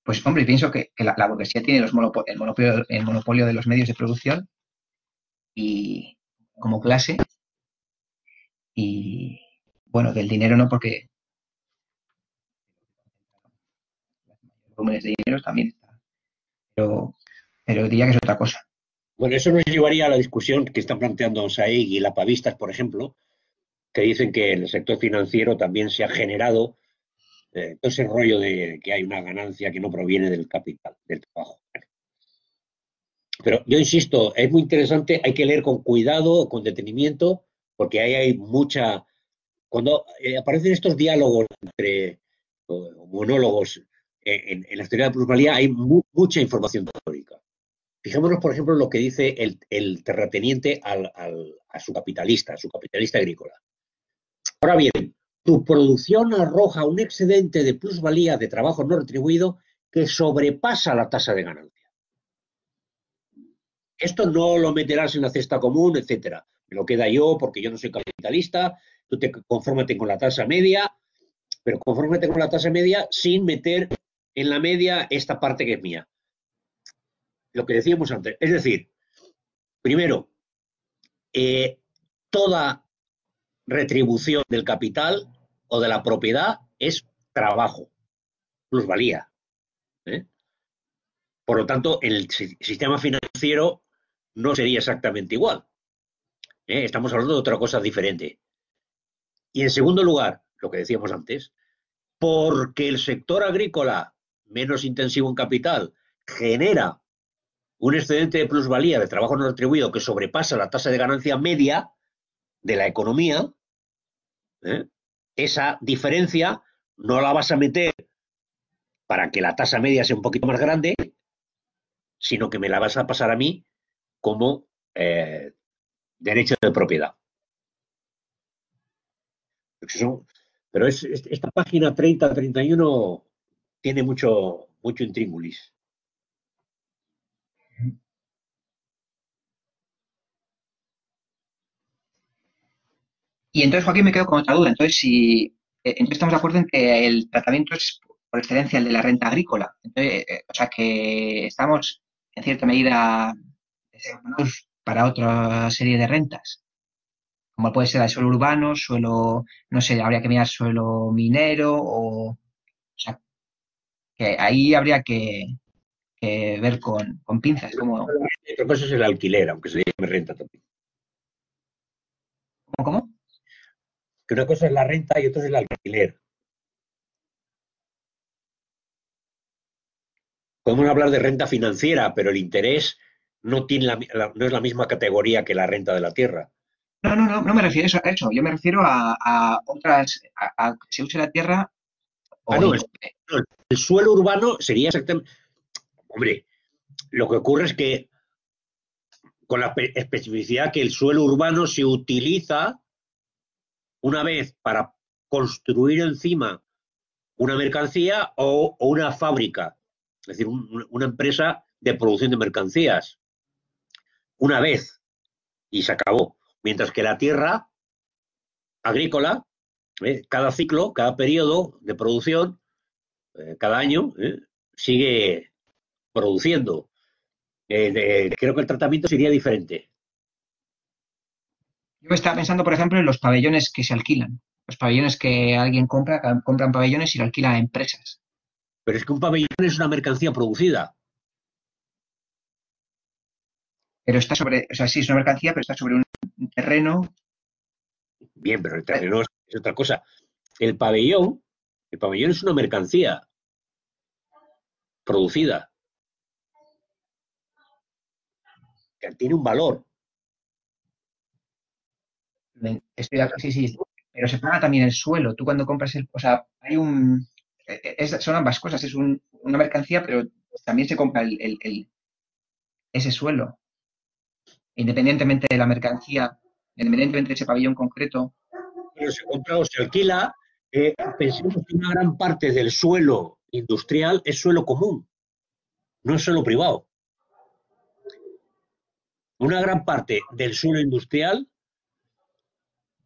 Pues hombre, pienso que, la, burguesía tiene el, monopolio, de los medios de producción y como clase y bueno, del dinero no porque volúmenes de dinero también. Pero pero diría que es otra cosa. Bueno, eso nos llevaría a la discusión que están planteando Saig y la Pavistas, por ejemplo, que dicen que el sector financiero también se ha generado eh, todo ese rollo de que hay una ganancia que no proviene del capital, del trabajo. Pero yo insisto, es muy interesante, hay que leer con cuidado, con detenimiento, porque ahí hay mucha... Cuando eh, aparecen estos diálogos entre monólogos eh, en, la teoría de plusvalía, hay mucha información teórica. Fijémonos, por ejemplo, en lo que dice el, terrateniente a su capitalista, a su capitalista agrícola. Ahora bien, tu producción arroja un excedente de plusvalía de trabajo no retribuido que sobrepasa la tasa de ganancia. Esto no lo meterás en la cesta común, etcétera. Me lo queda yo porque yo no soy capitalista, tú te confórmate con la tasa media, pero confórmate con la tasa media sin meter en la media esta parte que es mía lo que decíamos antes. Es decir, primero, eh, toda retribución del capital o de la propiedad es trabajo, plusvalía. ¿eh? Por lo tanto, el sistema financiero no sería exactamente igual. ¿eh? Estamos hablando de otra cosa diferente. Y en segundo lugar, lo que decíamos antes, porque el sector agrícola menos intensivo en capital genera un excedente de plusvalía de trabajo no retribuido que sobrepasa la tasa de ganancia media de la economía, ¿eh? esa diferencia no la vas a meter para que la tasa media sea un poquito más grande, sino que me la vas a pasar a mí como eh, derecho de propiedad. Pero es, esta página 30-31 tiene mucho, mucho intríngulis. Y entonces, Joaquín, me quedo con otra duda. Entonces, si eh, entonces estamos de acuerdo en que el tratamiento es por excelencia el de la renta agrícola. Entonces, eh, o sea que estamos en cierta medida para otra serie de rentas, como puede ser el suelo urbano, suelo, no sé, habría que mirar suelo minero o, o sea, que ahí habría que, ver con, con pinzas. Como... Otra cosa es el alquiler, aunque se llame renta también. ¿Cómo, cómo? Que una cosa es la renta y otra es el alquiler. Podemos hablar de renta financiera, pero el interés no, tiene no es la misma categoría que la renta de la tierra. No, no, no, no me refiero a eso. Yo me refiero a, otras, a, que se use la tierra. Ah, el, suelo urbano sería exactamente. Hombre, lo que ocurre es que con la especificidad que el suelo urbano se utiliza una vez para construir encima una mercancía o, una fábrica, es decir, una empresa de producción de mercancías. Una vez y se acabó. Mientras que la tierra agrícola, ¿eh? cada ciclo, cada periodo de producción, eh, cada año, ¿eh? sigue produciendo. creo que el tratamiento sería diferente. Yo estaba pensando, por ejemplo, en los pabellones que se alquilan. Los pabellones que alguien compra, compran pabellones y lo alquila a empresas. Pero es que un pabellón es una mercancía producida. Pero está sobre, o sea, sí es una mercancía, pero está sobre un terreno. Bien, pero el terreno es, otra cosa. El pabellón, el pabellón es una mercancía producida. Que tiene un valor. Sí, sí, pero se paga también el suelo. Tú cuando compras el, o sea, hay un, son ambas cosas. Es una mercancía, pero también se compra el, ese suelo independientemente de la mercancía, independientemente de ese pabellón concreto. Pero se compra o se alquila, eh, pensemos que una gran parte del suelo industrial es suelo común, no es suelo privado. Una gran parte del suelo industrial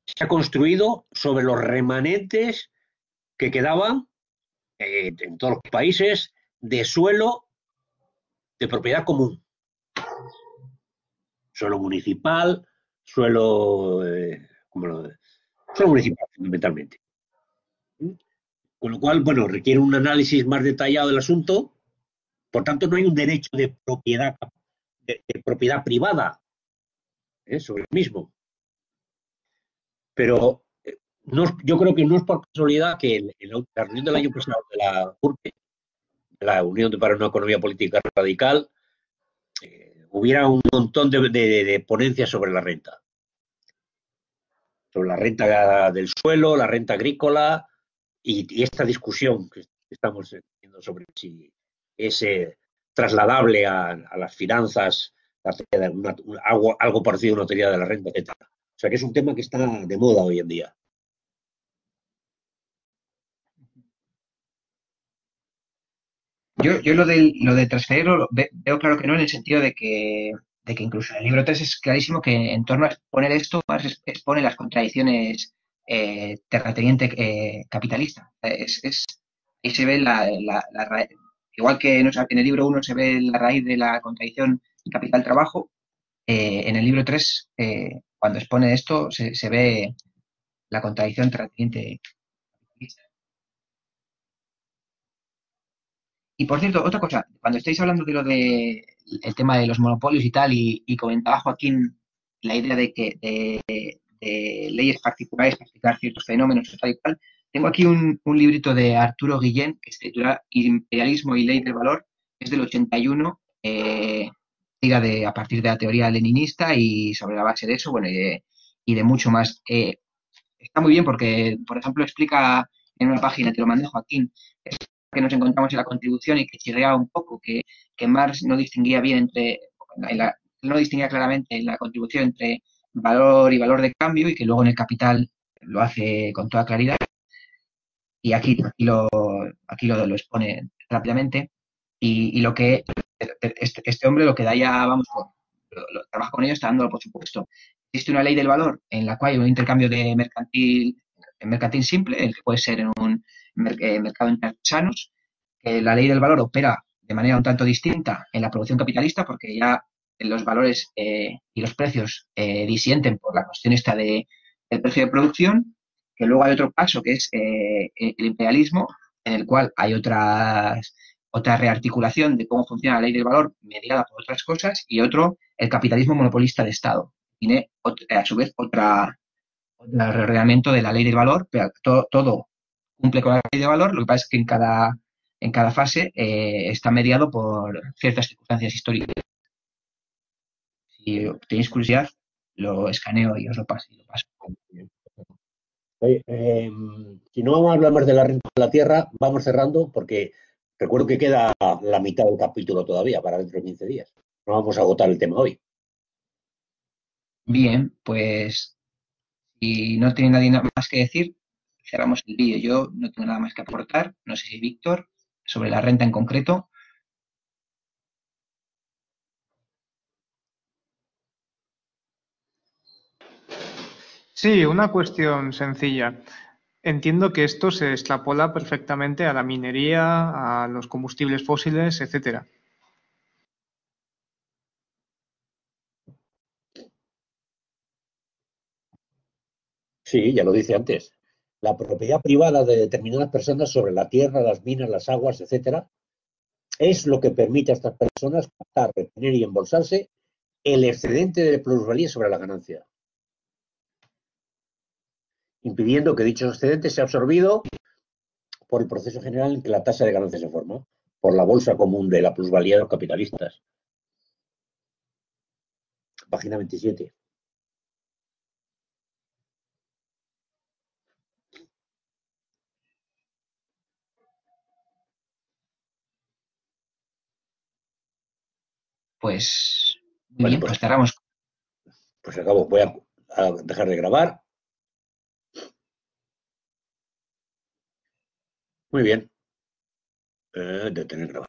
se ha construido sobre los remanentes que quedaban eh, en todos los países de suelo de propiedad común suelo municipal, suelo, eh, suelo municipal fundamentalmente. Con lo cual, bueno, requiere un análisis más detallado del asunto. Por tanto, no hay un derecho de propiedad, de, propiedad privada ¿eh? sobre el mismo. Pero eh, no, yo creo que no es por casualidad que en, la reunión del año pasado de la URPE, la Unión para una Economía Política Radical, hubiera un montón de, ponencias sobre la renta. Sobre la renta del suelo, la renta agrícola y, esta discusión que estamos teniendo sobre si es eh, trasladable a, las finanzas, algo, algo parecido a una teoría de la renta, etc. O sea que es un tema que está de moda hoy en día. Yo, lo, del, lo de transferirlo veo claro que no, en el sentido de que, de incluso en el libro 3 es clarísimo que en torno a exponer esto, expone las contradicciones eh, terrateniente eh, capitalista. Es, es, ahí se ve la, la, igual que en el libro 1 se ve la raíz de la contradicción capital-trabajo, eh, en el libro 3, eh, cuando expone esto, se, ve la contradicción terrateniente Y por cierto, otra cosa, cuando estáis hablando de lo de el tema de los monopolios y tal, y, comentaba Joaquín la idea de que de, leyes particulares para explicar ciertos fenómenos y tal y cual, tengo aquí un, librito de Arturo Guillén que se titula Imperialismo y Ley del Valor, es del 81, eh, de, a partir de la teoría leninista y sobre la base de eso, bueno, y de, mucho más. Eh, está muy bien porque, por ejemplo, explica en una página, te lo mandé Joaquín, que nos encontramos en la contribución y que chirreaba un poco, que, que Marx no distinguía bien entre, no distinguía claramente en la contribución entre valor y valor de cambio y que luego en el capital lo hace con toda claridad. Y aquí, aquí, lo, aquí lo, lo expone rápidamente. Y, y lo que este, este, hombre lo que da ya, vamos, lo, trabaja con ellos, está dándolo por supuesto. Existe una ley del valor en la cual hay un intercambio de mercantil, mercantil simple, el que puede ser en un eh, mercado intersanos, que la ley del valor opera de manera un tanto distinta en la producción capitalista porque ya los valores eh, y los precios eh, disienten por la cuestión esta de, del precio de producción, que luego hay otro paso que es el imperialismo, en el cual hay otras, otra rearticulación de cómo funciona la ley del valor mediada por otras cosas, y otro, el capitalismo monopolista de Estado. Tiene a su vez otra, otro reglamento de la ley del valor, pero todo cumple con la ley de valor, lo que pasa es que en cada, en cada fase eh, está mediado por ciertas circunstancias históricas. Si tenéis curiosidad, lo escaneo y os lo paso. Y lo paso. Eh, si no vamos a hablar más de la renta de la tierra, vamos cerrando porque recuerdo que queda la mitad del capítulo todavía para dentro de 15 días. No vamos a agotar el tema hoy. Bien, pues si no tiene nadie nada más que decir, cerramos el vídeo. Yo no tengo nada más que aportar. No sé si Víctor, sobre la renta en concreto. Sí, una cuestión sencilla. Entiendo que esto se extrapola perfectamente a la minería, a los combustibles fósiles, etcétera. Sí, ya lo dice antes. La propiedad privada de determinadas personas sobre la tierra, las minas, las aguas, etcétera, es lo que permite a estas personas captar, retener y embolsarse el excedente de plusvalía sobre la ganancia impidiendo que dicho excedente sea absorbido por el proceso general en que la tasa de ganancia se forma, por la bolsa común de la plusvalía de los capitalistas. Página 27. Pues, bien, pues, pues cerramos. Pues acabo, voy a dejar de grabar Muy bien. Eh, detener.